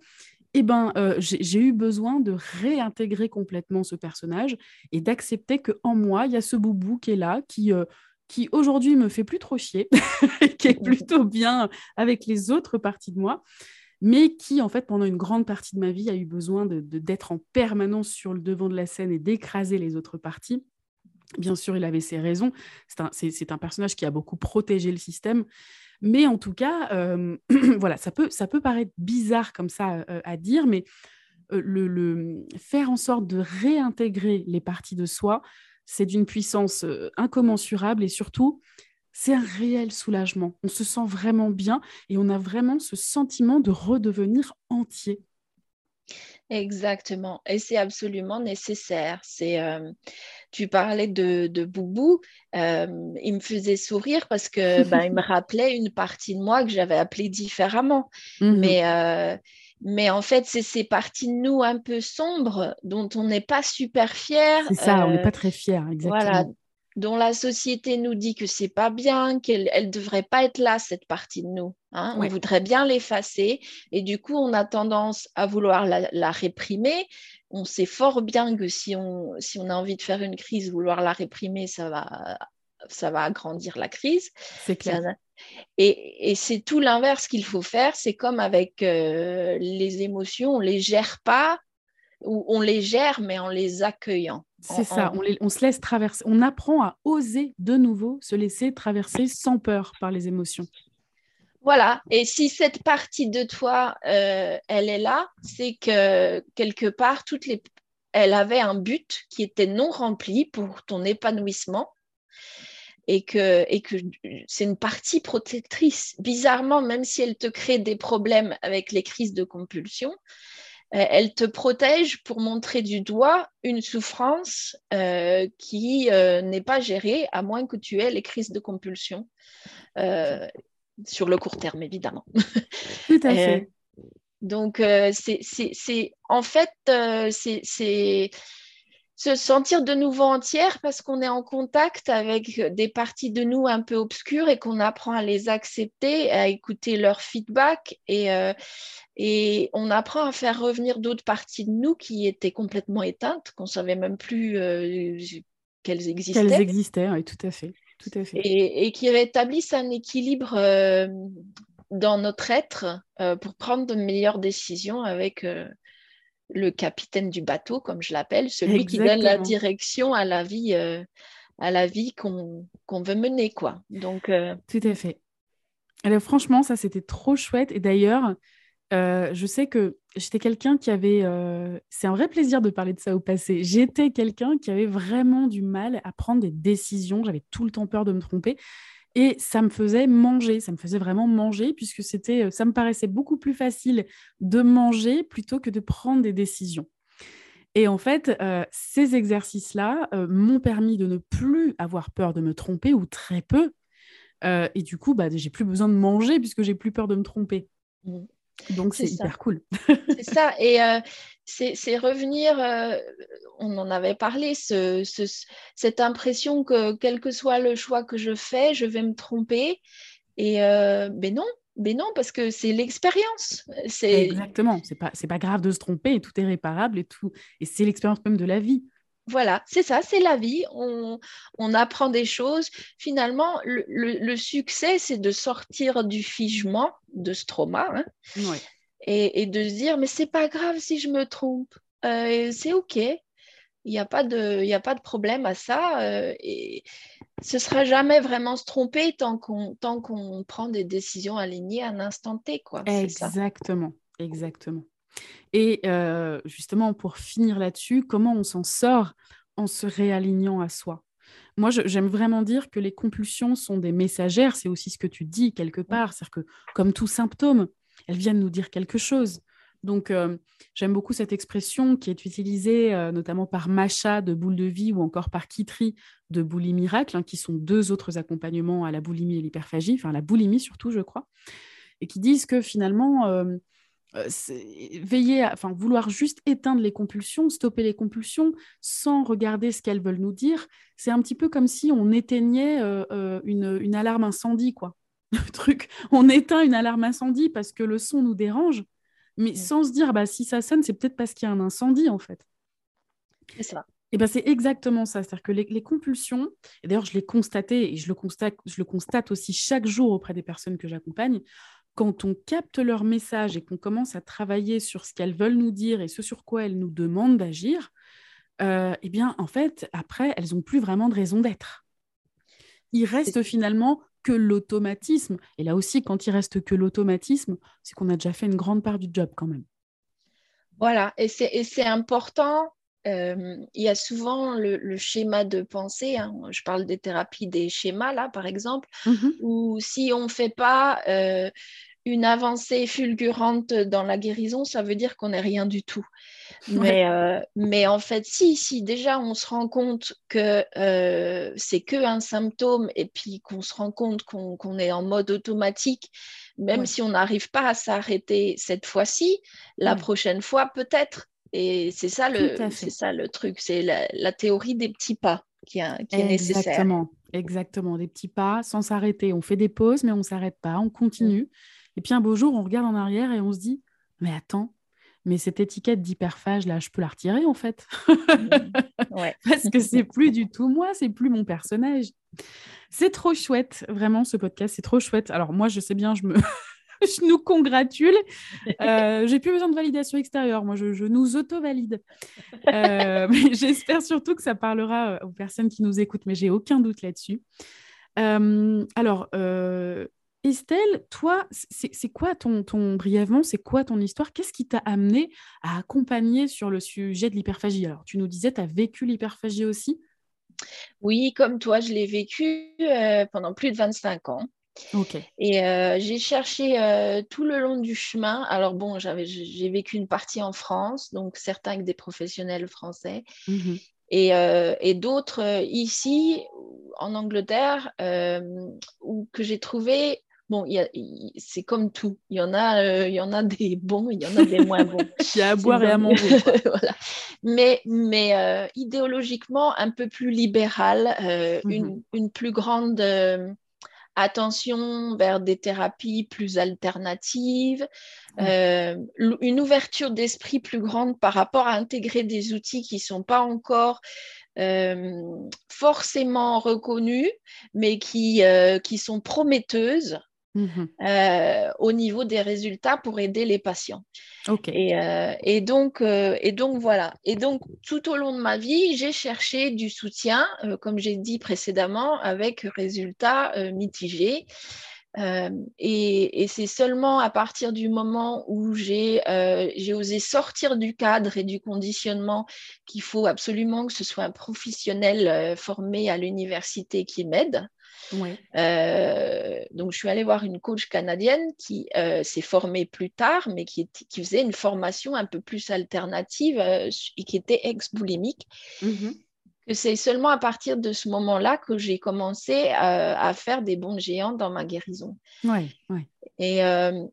eh ben, euh, j'ai eu besoin de réintégrer complètement ce personnage et d'accepter qu'en moi, il y a ce boubou qui est là, qui, euh, qui aujourd'hui me fait plus trop chier, qui est plutôt bien avec les autres parties de moi, mais qui, en fait, pendant une grande partie de ma vie, a eu besoin d'être en permanence sur le devant de la scène et d'écraser les autres parties. Bien sûr, il avait ses raisons. C'est un, un, personnage qui a beaucoup protégé le système. Mais en tout cas, euh, voilà, ça peut, ça peut paraître bizarre comme ça euh, à dire, mais euh, le, faire en sorte de réintégrer les parties de soi, c'est d'une puissance incommensurable et surtout, c'est un réel soulagement. On se sent vraiment bien et on a vraiment ce sentiment de redevenir entier. Exactement, et c'est absolument nécessaire. C'est, euh, tu parlais de, de Boubou, euh, il me faisait sourire parce que ben, il me rappelait une partie de moi que j'avais appelée différemment. Mmh mais, euh, mais en fait, c'est ces parties de nous un peu sombres dont on n'est pas super fier. C'est ça, on n'est pas très fier, exactement. Voilà, dont la société nous dit que c'est pas bien, qu'elle elle devrait pas être là cette partie de nous. Hein. On voudrait bien l'effacer et du coup on a tendance à vouloir la, réprimer. On sait fort bien que si on, si on a envie de faire une crise, vouloir la réprimer, ça va, ça va agrandir la crise. C'est clair. et, et c'est tout l'inverse qu'il faut faire. C'est comme avec euh, les émotions, on les gère pas ou on les gère mais en les accueillant. C'est ça, on, se laisse traverser, on apprend à oser de nouveau se laisser traverser sans peur par les émotions. Voilà, et si cette partie de toi, euh, elle est là, c'est que quelque part, toutes les... elle avait un but qui était non rempli pour ton épanouissement et que, et que c'est une partie protectrice. Bizarrement, même si elle te crée des problèmes avec les crises de compulsion, euh, elle te protège pour montrer du doigt une souffrance euh, qui euh, n'est pas gérée, à moins que tu aies les crises de compulsion, sur le court terme, évidemment. Tout à fait. donc, c'est en fait, c'est se sentir de nouveau entière parce qu'on est en contact avec des parties de nous un peu obscures et qu'on apprend à les accepter, à écouter leur feedback et, euh, et on apprend à faire revenir d'autres parties de nous qui étaient complètement éteintes, qu'on ne savait même plus euh, qu'elles existaient. Qu'elles existaient, oui, tout à fait. Tout à fait. Et, et qui rétablissent un équilibre euh, dans notre être pour prendre de meilleures décisions avec le capitaine du bateau, comme je l'appelle, celui qui donne la direction à la vie, euh, à la vie qu'on veut mener, quoi. Donc, euh, Tout à fait. Alors, franchement, ça, c'était trop chouette. Et d'ailleurs, euh, je sais que j'étais quelqu'un qui avait... C'est un vrai plaisir de parler de ça au passé. J'étais quelqu'un qui avait vraiment du mal à prendre des décisions. J'avais tout le temps peur de me tromper. Et ça me faisait manger, ça me faisait vraiment manger, puisque c'était, euh, ça me paraissait beaucoup plus facile de manger plutôt que de prendre des décisions. Et en fait, euh, ces exercices-là euh, m'ont permis de ne plus avoir peur de me tromper, ou très peu. et du coup, bah, j'ai plus besoin de manger puisque j'ai plus peur de me tromper. Mmh. Donc, c'est hyper cool. c'est ça. Et c'est revenir, euh, on en avait parlé, ce, cette impression que quel que soit le choix que je fais, je vais me tromper. Et euh, ben non, mais non, parce que c'est l'expérience. Exactement. C'est pas, pas grave de se tromper tout est réparable et tout. Et c'est l'expérience même de la vie. Voilà, c'est ça, c'est la vie. On, apprend des choses. Finalement, le, succès, c'est de sortir du figement de ce trauma hein, et, de se dire, mais c'est pas grave si je me trompe. Euh, c'est OK. Il n'y a, pas de, a pas de problème à ça. Euh, et ce sera jamais vraiment se tromper tant qu'on qu'on prend des décisions alignées à un instant T. Quoi. Exactement, exactement. Et euh, justement, pour finir là-dessus, comment on s'en sort en se réalignant à soi? Moi, j'aime vraiment dire que les compulsions sont des messagères, c'est aussi ce que tu dis quelque part, c'est-à-dire que comme tout symptôme, elles viennent nous dire quelque chose. Donc, euh, j'aime beaucoup cette expression qui est utilisée euh, notamment par Macha de Boule de Vie ou encore par Kitri de Boulie Miracle, hein, qui sont deux autres accompagnements à la boulimie et l'hyperphagie, enfin la boulimie surtout, je crois, et qui disent que finalement, euh, veiller à enfin, vouloir juste éteindre les compulsions, stopper les compulsions sans regarder ce qu'elles veulent nous dire, c'est un petit peu comme si on éteignait une, une, alarme incendie, quoi. Le truc, on éteint une alarme incendie parce que le son nous dérange, mais sans se dire, bah, si ça sonne, c'est peut-être parce qu'il y a un incendie, en fait. C'est ça. Et ben c'est exactement ça. C'est-à-dire que les, compulsions, et d'ailleurs je l'ai constaté et je le constate, je le constate aussi chaque jour auprès des personnes que j'accompagne, quand on capte leur message et qu'on commence à travailler sur ce qu'elles veulent nous dire et ce sur quoi elles nous demandent d'agir, euh, eh bien en fait, après, elles n'ont plus vraiment de raison d'être. Il reste finalement que l'automatisme. Et là aussi, quand il reste que l'automatisme, c'est qu'on a déjà fait une grande part du job quand même. Voilà, et c'est important euh, il y a souvent le, schéma de pensée, hein. je parle des thérapies des schémas là par exemple, mmh où si on ne fait pas euh, une avancée fulgurante dans la guérison, ça veut dire qu'on n'est rien du tout. Mais, euh, mais, en fait, si, si déjà on se rend compte que c'est que un symptôme et puis qu'on se rend compte qu'on est en mode automatique, même si on n'arrive pas à s'arrêter cette fois-ci, la prochaine fois peut-être et c'est ça, le, c'est ça le truc, c'est la, théorie des petits pas qui, qui est nécessaire. Exactement, exactement, des petits pas sans s'arrêter. On fait des pauses, mais on ne s'arrête pas, on continue. Mm. Et puis un beau jour, on regarde en arrière et on se dit, mais attends, mais cette étiquette d'hyperphage, là, je peux la retirer en fait. Ouais. Parce que c'est plus du tout moi, c'est plus mon personnage. C'est trop chouette, vraiment, ce podcast, c'est trop chouette. Alors moi, je sais bien, je me... je nous congratule. Euh, j'ai plus besoin de validation extérieure. Moi, je, nous auto-valide. Euh, j'espère surtout que ça parlera euh, aux personnes qui nous écoutent, mais j'ai aucun doute là-dessus. alors, Estelle, toi, c'est quoi ton, ton brièvement, c'est quoi ton histoire? Qu'est-ce qui t'a amené à accompagner sur le sujet de l'hyperphagie? Alors, tu nous disais, tu as vécu l'hyperphagie aussi Oui, comme toi, je l'ai vécu pendant plus de 25 ans. Et euh, j'ai cherché euh, tout le long du chemin. Alors bon, j'ai vécu une partie en France, donc certains avec des professionnels français, mmh et, euh, et d'autres ici en Angleterre, où, que j'ai trouvé. Bon, c'est comme tout. Il y en a, il y en a des bons, il y en a des moins bons. il y a à boire et à manger. voilà. Mais, mais idéologiquement un peu plus libéral, mmh une, une, plus grande attention vers des thérapies plus alternatives, euh, une ouverture d'esprit plus grande par rapport à intégrer des outils qui ne sont pas encore euh, forcément reconnus, mais qui, euh, qui sont prometteuses Mmh euh, au niveau des résultats pour aider les patients. Et, euh, et, donc, euh, et donc, voilà. Et donc, tout au long de ma vie, j'ai cherché du soutien, comme j'ai dit précédemment, avec résultats mitigés. et, et c'est seulement à partir du moment où j'ai osé sortir du cadre et du conditionnement qu'il faut absolument que ce soit un professionnel formé à l'université qui m'aide. Euh, donc, je suis allée voir une coach canadienne qui euh, s'est formée plus tard, mais qui, qui, faisait une formation un peu plus alternative euh, et qui était ex-boulimique. Mm-hmm. C'est seulement à partir de ce moment-là que j'ai commencé à faire des bons géants dans ma guérison. Ouais, ouais. Et,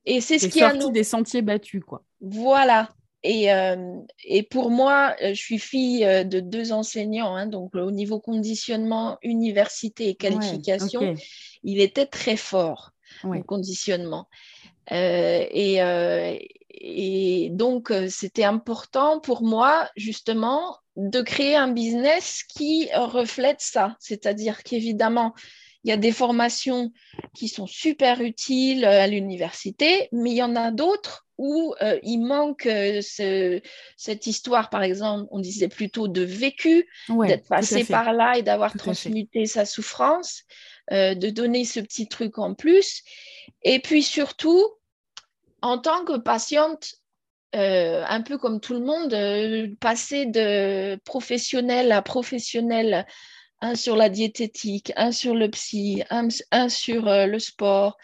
et c'est ce qui a des sentiers battus, quoi. Voilà, et, euh, et, pour moi, euh, je suis fille euh, de deux enseignants, hein, donc au niveau conditionnement, université et qualification, il était très fort, le conditionnement. et, et, donc, c'était important pour moi, justement, de créer un business qui reflète ça. C'est-à-dire qu'évidemment, il y a des formations qui sont super utiles à l'université, mais il y en a d'autres où euh, il manque euh, cette histoire, par exemple, on disait plutôt de vécu, d'être passé par là et d'avoir transmuté sa souffrance, euh, de donner ce petit truc en plus. Et puis surtout, en tant que patiente, un peu comme tout le monde, passer de professionnel à professionnel, un sur la diététique, un sur le psy, un sur le sport,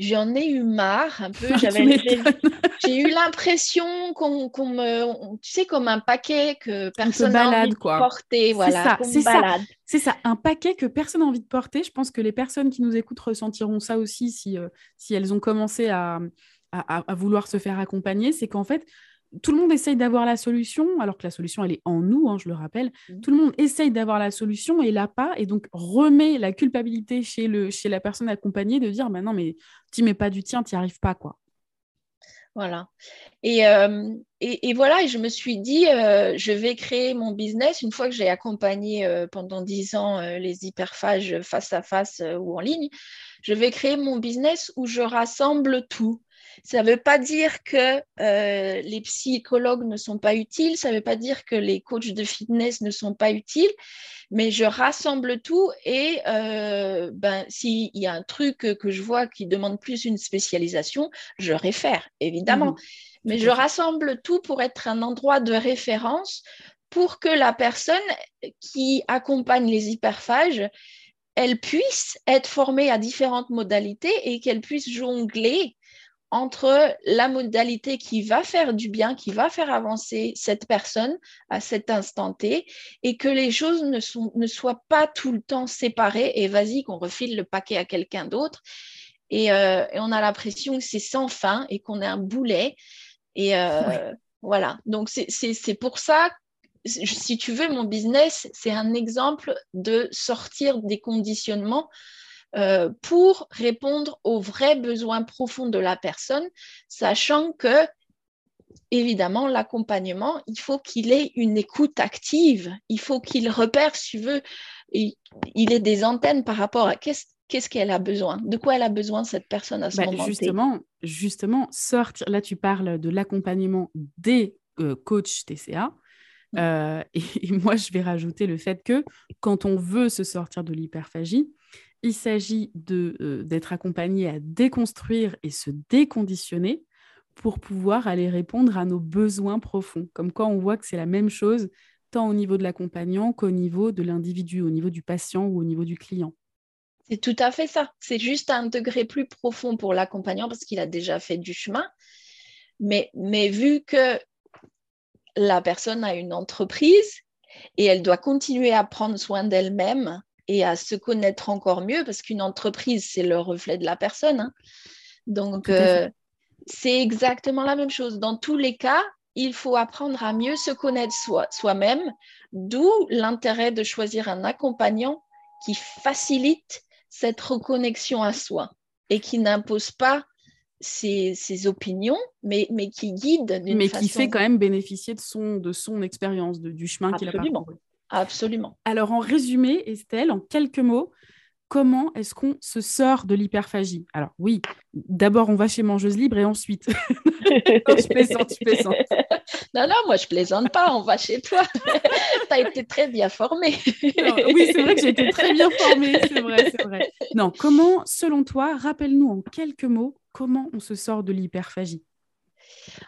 j'en ai eu marre un peu. j'ai eu l'impression qu'on me, tu sais, comme un paquet que personne n'a envie de porter. Voilà, c'est ça. C'est ça, un paquet que personne n'a envie de porter. Je pense que les personnes qui nous écoutent ressentiront ça aussi si, euh, si elles ont commencé à, à, vouloir se faire accompagner. C'est qu'en fait, tout le monde essaye d'avoir la solution, alors que la solution, elle est en nous, hein, je le rappelle. Mmh. Tout le monde essaye d'avoir la solution et l'a pas, et donc remet la culpabilité chez, le, chez la personne accompagnée de dire bah non, mais tu mets pas du tien, tu n'y arrives pas. quoi. Voilà. Et, euh, et, voilà, et je me suis dit, euh, je vais créer mon business une fois que j'ai accompagné euh, pendant dix ans les hyperphages face à face ou en ligne. Je vais créer mon business où je rassemble tout. Ça ne veut pas dire que les psychologues ne sont pas utiles, ça ne veut pas dire que les coachs de fitness ne sont pas utiles, mais je rassemble tout et euh, ben, s'il y a un truc que je vois qui demande plus une spécialisation, je réfère, évidemment. Mmh. Mais je rassemble tout pour être un endroit de référence pour que la personne qui accompagne les hyperphages, elle puisse être formée à différentes modalités et qu'elle puisse jongler entre la modalité qui va faire du bien, qui va faire avancer cette personne à cet instant T, et que les choses ne, sont, ne soient pas tout le temps séparées et vas-y qu'on refile le paquet à quelqu'un d'autre. Et, euh, on a l'impression que c'est sans fin et qu'on est un boulet. Et euh, voilà, donc c'est pour ça si tu veux, mon business, c'est un exemple de sortir des conditionnements euh, pour répondre aux vrais besoins profonds de la personne, sachant que, évidemment, l'accompagnement, il faut qu'il ait une écoute active, il faut qu'il repère, si tu veux, il ait des antennes par rapport à qu'est-ce qu'elle a besoin De quoi elle a besoin, cette personne, à ce bah, moment Justement, justement, sortir. Là, tu parles de l'accompagnement des euh, coachs TCA. Mmh. Euh, et, moi, je vais rajouter le fait que quand on veut se sortir de l'hyperphagie, il s'agit euh, d'être accompagné à déconstruire et se déconditionner pour pouvoir aller répondre à nos besoins profonds. Comme quand on voit que c'est la même chose, tant au niveau de l'accompagnant qu'au niveau de l'individu, au niveau du patient ou au niveau du client. C'est tout à fait ça. C'est juste un degré plus profond pour l'accompagnant parce qu'il a déjà fait du chemin. Mais, mais vu que la personne a une entreprise et elle doit continuer à prendre soin d'elle-même, et à se connaître encore mieux parce qu'une entreprise, c'est le reflet de la personne. Hein. Donc, euh, c'est exactement la même chose. Dans tous les cas, il faut apprendre à mieux se connaître soi-même, d'où l'intérêt de choisir un accompagnant qui facilite cette reconnexion à soi et qui n'impose pas ses, opinions, mais, mais qui guide d'une Mais qui fait quand même bénéficier de son, de son expérience, du chemin qu'il a parcouru. Absolument. Alors, en résumé, Estelle, en quelques mots, comment est-ce qu'on se sort de l'hyperphagie? Alors, oui, d'abord, on va chez Mangeuse Libre et ensuite. non, je plaisante, je plaisante. Non, non, moi, je plaisante pas, on va chez toi. tu as été très bien formée. oui, c'est vrai que j'ai été très bien formée, c'est vrai, c'est vrai. Non, comment, selon toi, rappelle-nous en quelques mots, comment on se sort de l'hyperphagie?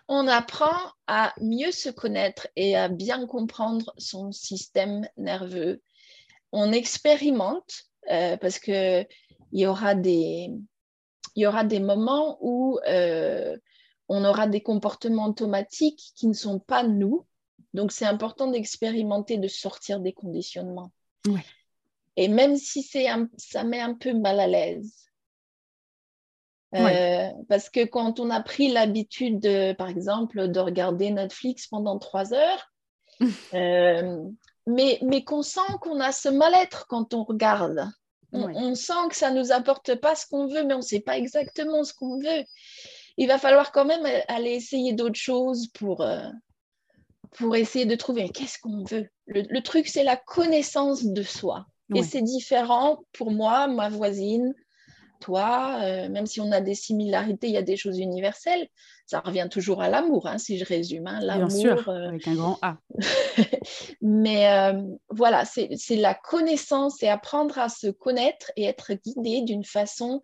On apprend à mieux se connaître et à bien comprendre son système nerveux. On expérimente euh, parce qu'il y aura des il y aura des moments où euh, on aura des comportements automatiques qui ne sont pas nous. Donc, c'est important d'expérimenter, de sortir des conditionnements. Et même si ça met un peu mal à l'aise, euh, parce que quand on a pris l'habitude, par exemple, de regarder Netflix pendant trois heures, euh, mais, mais qu'on sent qu'on a ce mal-être quand on regarde. On, sent que ça ne nous apporte pas ce qu'on veut, mais on ne sait pas exactement ce qu'on veut. Il va falloir quand même aller essayer d'autres choses pour, euh, pour essayer de trouver qu'est-ce qu'on veut. Le, truc, c'est la connaissance de soi. Et c'est différent pour moi, ma voisine, toi, euh, même si on a des similarités, il y a des choses universelles. Ça revient toujours à l'amour, hein, si je résume. Hein, Bien sûr, euh, avec un grand A. Mais euh, voilà, c'est la connaissance et apprendre à se connaître et être guidé d'une façon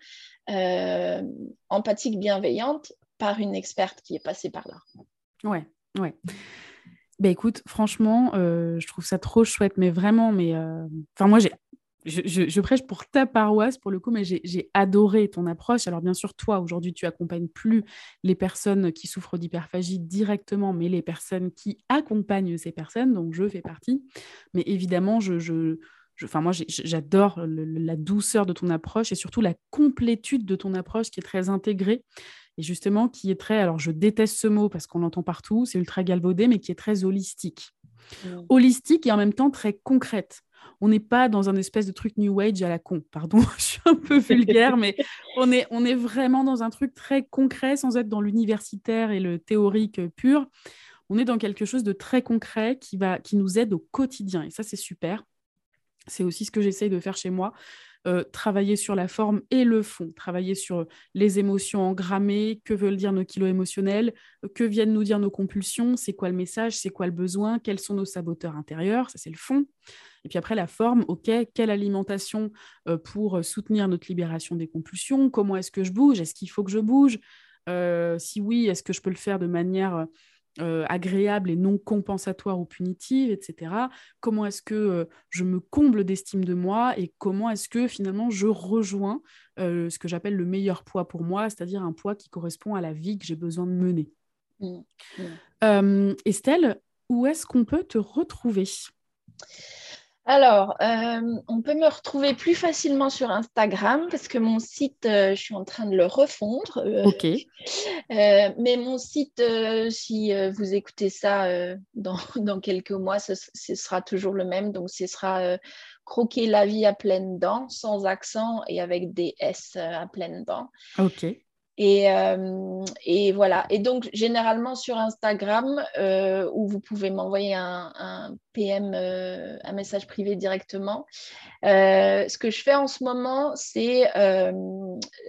empathique, bienveillante par une experte qui est passée par là. Ouais, ouais. Ben écoute, franchement, je trouve ça trop chouette, mais vraiment, mais enfin moi j'ai je, prêche pour ta paroisse pour le coup, mais j'ai adoré ton approche. Alors bien sûr, toi, aujourd'hui, tu accompagnes plus les personnes qui souffrent d'hyperphagie directement, mais les personnes qui accompagnent ces personnes, donc je fais partie. Mais évidemment, je, enfin moi, j'adore la douceur de ton approche et surtout la complétude de ton approche qui est très intégrée et justement qui est très, alors je déteste ce mot parce qu'on l'entend partout, c'est ultra galvaudé, mais qui est très holistique. Mmh. Holistique et en même temps très concrète on n'est pas dans un espèce de truc New Age à la con. Pardon, je suis un peu vulgaire, mais on est, on est vraiment dans un truc très concret sans être dans l'universitaire et le théorique pur. On est dans quelque chose de très concret qui, va, qui nous aide au quotidien. Et ça, c'est super. C'est aussi ce que j'essaye de faire chez moi. Euh, travailler sur la forme et le fond, travailler sur les émotions engrammées, que veulent dire nos kilos émotionnels, que viennent nous dire nos compulsions, c'est quoi le message, c'est quoi le besoin, quels sont nos saboteurs intérieurs, ça c'est le fond. Et puis après, la forme, OK, quelle alimentation euh, pour soutenir notre libération des compulsions Comment est-ce que je bouge Est-ce qu'il faut que je bouge euh, Si oui, est-ce que je peux le faire de manière euh, agréable et non compensatoire ou punitive, etc. Comment est-ce que euh, je me comble d'estime de moi et comment est-ce que finalement je rejoins euh, ce que j'appelle le meilleur poids pour moi, c'est-à-dire un poids qui correspond à la vie que j'ai besoin de mener. Mmh. Mmh. Estelle, où est-ce qu'on peut te retrouver? Alors, euh, on peut me retrouver plus facilement sur Instagram parce que mon site, euh, je suis en train de le refondre. Euh, ok. mais mon site, si vous écoutez ça dans, dans, quelques mois, ce, ce, sera toujours le même. Donc, ce sera croquer la vie à pleines dents, sans accent et avec des S à pleines dents. Ok. Et, euh, et, voilà. Et donc, généralement sur Instagram, euh, où vous pouvez m'envoyer un, PM, euh, un message privé directement. ce que je fais en ce moment, c'est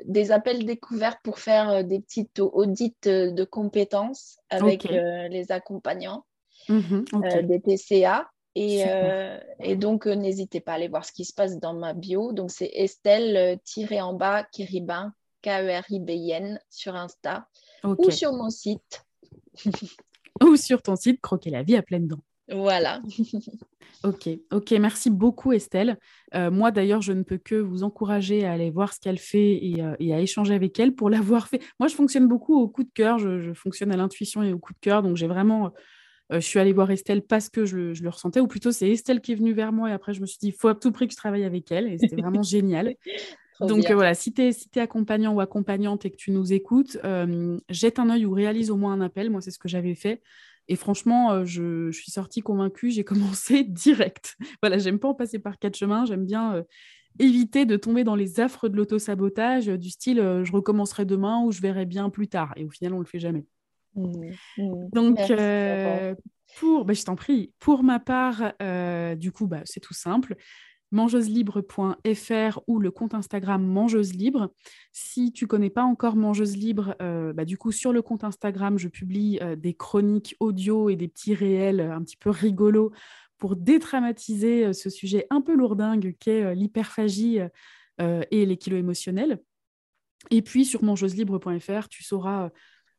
des appels découverts pour faire des petites audits de compétences avec les accompagnants mhm, des TCA. Et, et, donc, n'hésitez pas à aller voir ce qui se passe dans ma bio. Donc, c'est Estelle-en bas Kiribin K-E-R-I-B-I-N sur Insta ou sur mon site. ou sur ton site Croquer la vie à pleines dents. Voilà. ok, ok, merci beaucoup Estelle. Euh, moi d'ailleurs, je ne peux que vous encourager à aller voir ce qu'elle fait et, euh, à échanger avec elle pour l'avoir fait. Moi, je fonctionne beaucoup au coup de cœur, je, fonctionne à l'intuition et au coup de cœur, donc j'ai vraiment... Euh, je suis allée voir Estelle parce que je, je, le ressentais, ou plutôt c'est Estelle qui est venue vers moi et après je me suis dit, il faut à tout prix que je travaille avec elle et c'était vraiment génial. Donc euh, voilà, si tu es, accompagnant ou accompagnante et que tu nous écoutes, euh, jette un œil ou réalise au moins un appel. Moi, c'est ce que j'avais fait. Et franchement, euh, je, suis sortie convaincue, j'ai commencé direct. Voilà, j'aime pas en passer par quatre chemins, j'aime bien éviter de tomber dans les affres de l'auto-sabotage du style je recommencerai demain ou je verrai bien plus tard. Et au final, on le fait jamais. Mmh, mmh. Donc, pour, bah, je t'en prie, pour ma part, du coup, bah, c'est tout simple mangeuselibre.fr ou le compte Instagram Mangeuse Libre. Si tu connais pas encore Mangeuse Libre, euh, bah, du coup sur le compte Instagram, je publie euh, des chroniques audio et des petits réels euh, un petit peu rigolos pour détraumatiser ce sujet un peu lourdingue qu'est l'hyperphagie et les kilos émotionnels. Et puis sur mangeuselibre.fr, tu sauras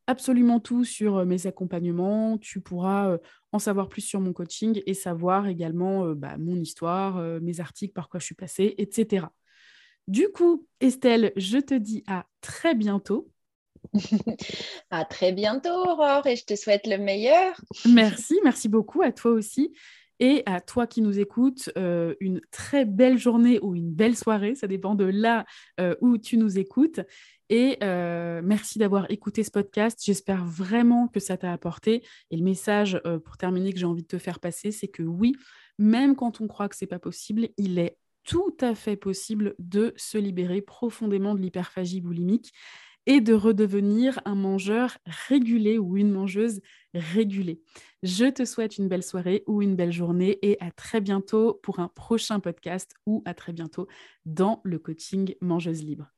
absolument tout sur mes accompagnements. Tu pourras en savoir plus sur mon coaching et savoir également euh, bah, mon histoire, mes articles, par quoi je suis passée, etc. Du coup, Estelle, je te dis à très bientôt. à très bientôt, Aurore, et je te souhaite le meilleur. Merci, merci beaucoup à toi aussi. Et à toi qui nous écoutes, une très belle journée ou une belle soirée, ça dépend de là où tu nous écoutes. Et euh, merci d'avoir écouté ce podcast. J'espère vraiment que ça t'a apporté. Et le message euh, pour terminer que j'ai envie de te faire passer, c'est que oui, même quand on croit que c'est pas possible, il est tout à fait possible de se libérer profondément de l'hyperphagie boulimique et de redevenir un mangeur régulé ou une mangeuse régulée. Je te souhaite une belle soirée ou une belle journée et à très bientôt pour un prochain podcast ou à très bientôt dans le coaching Mangeuse Libre.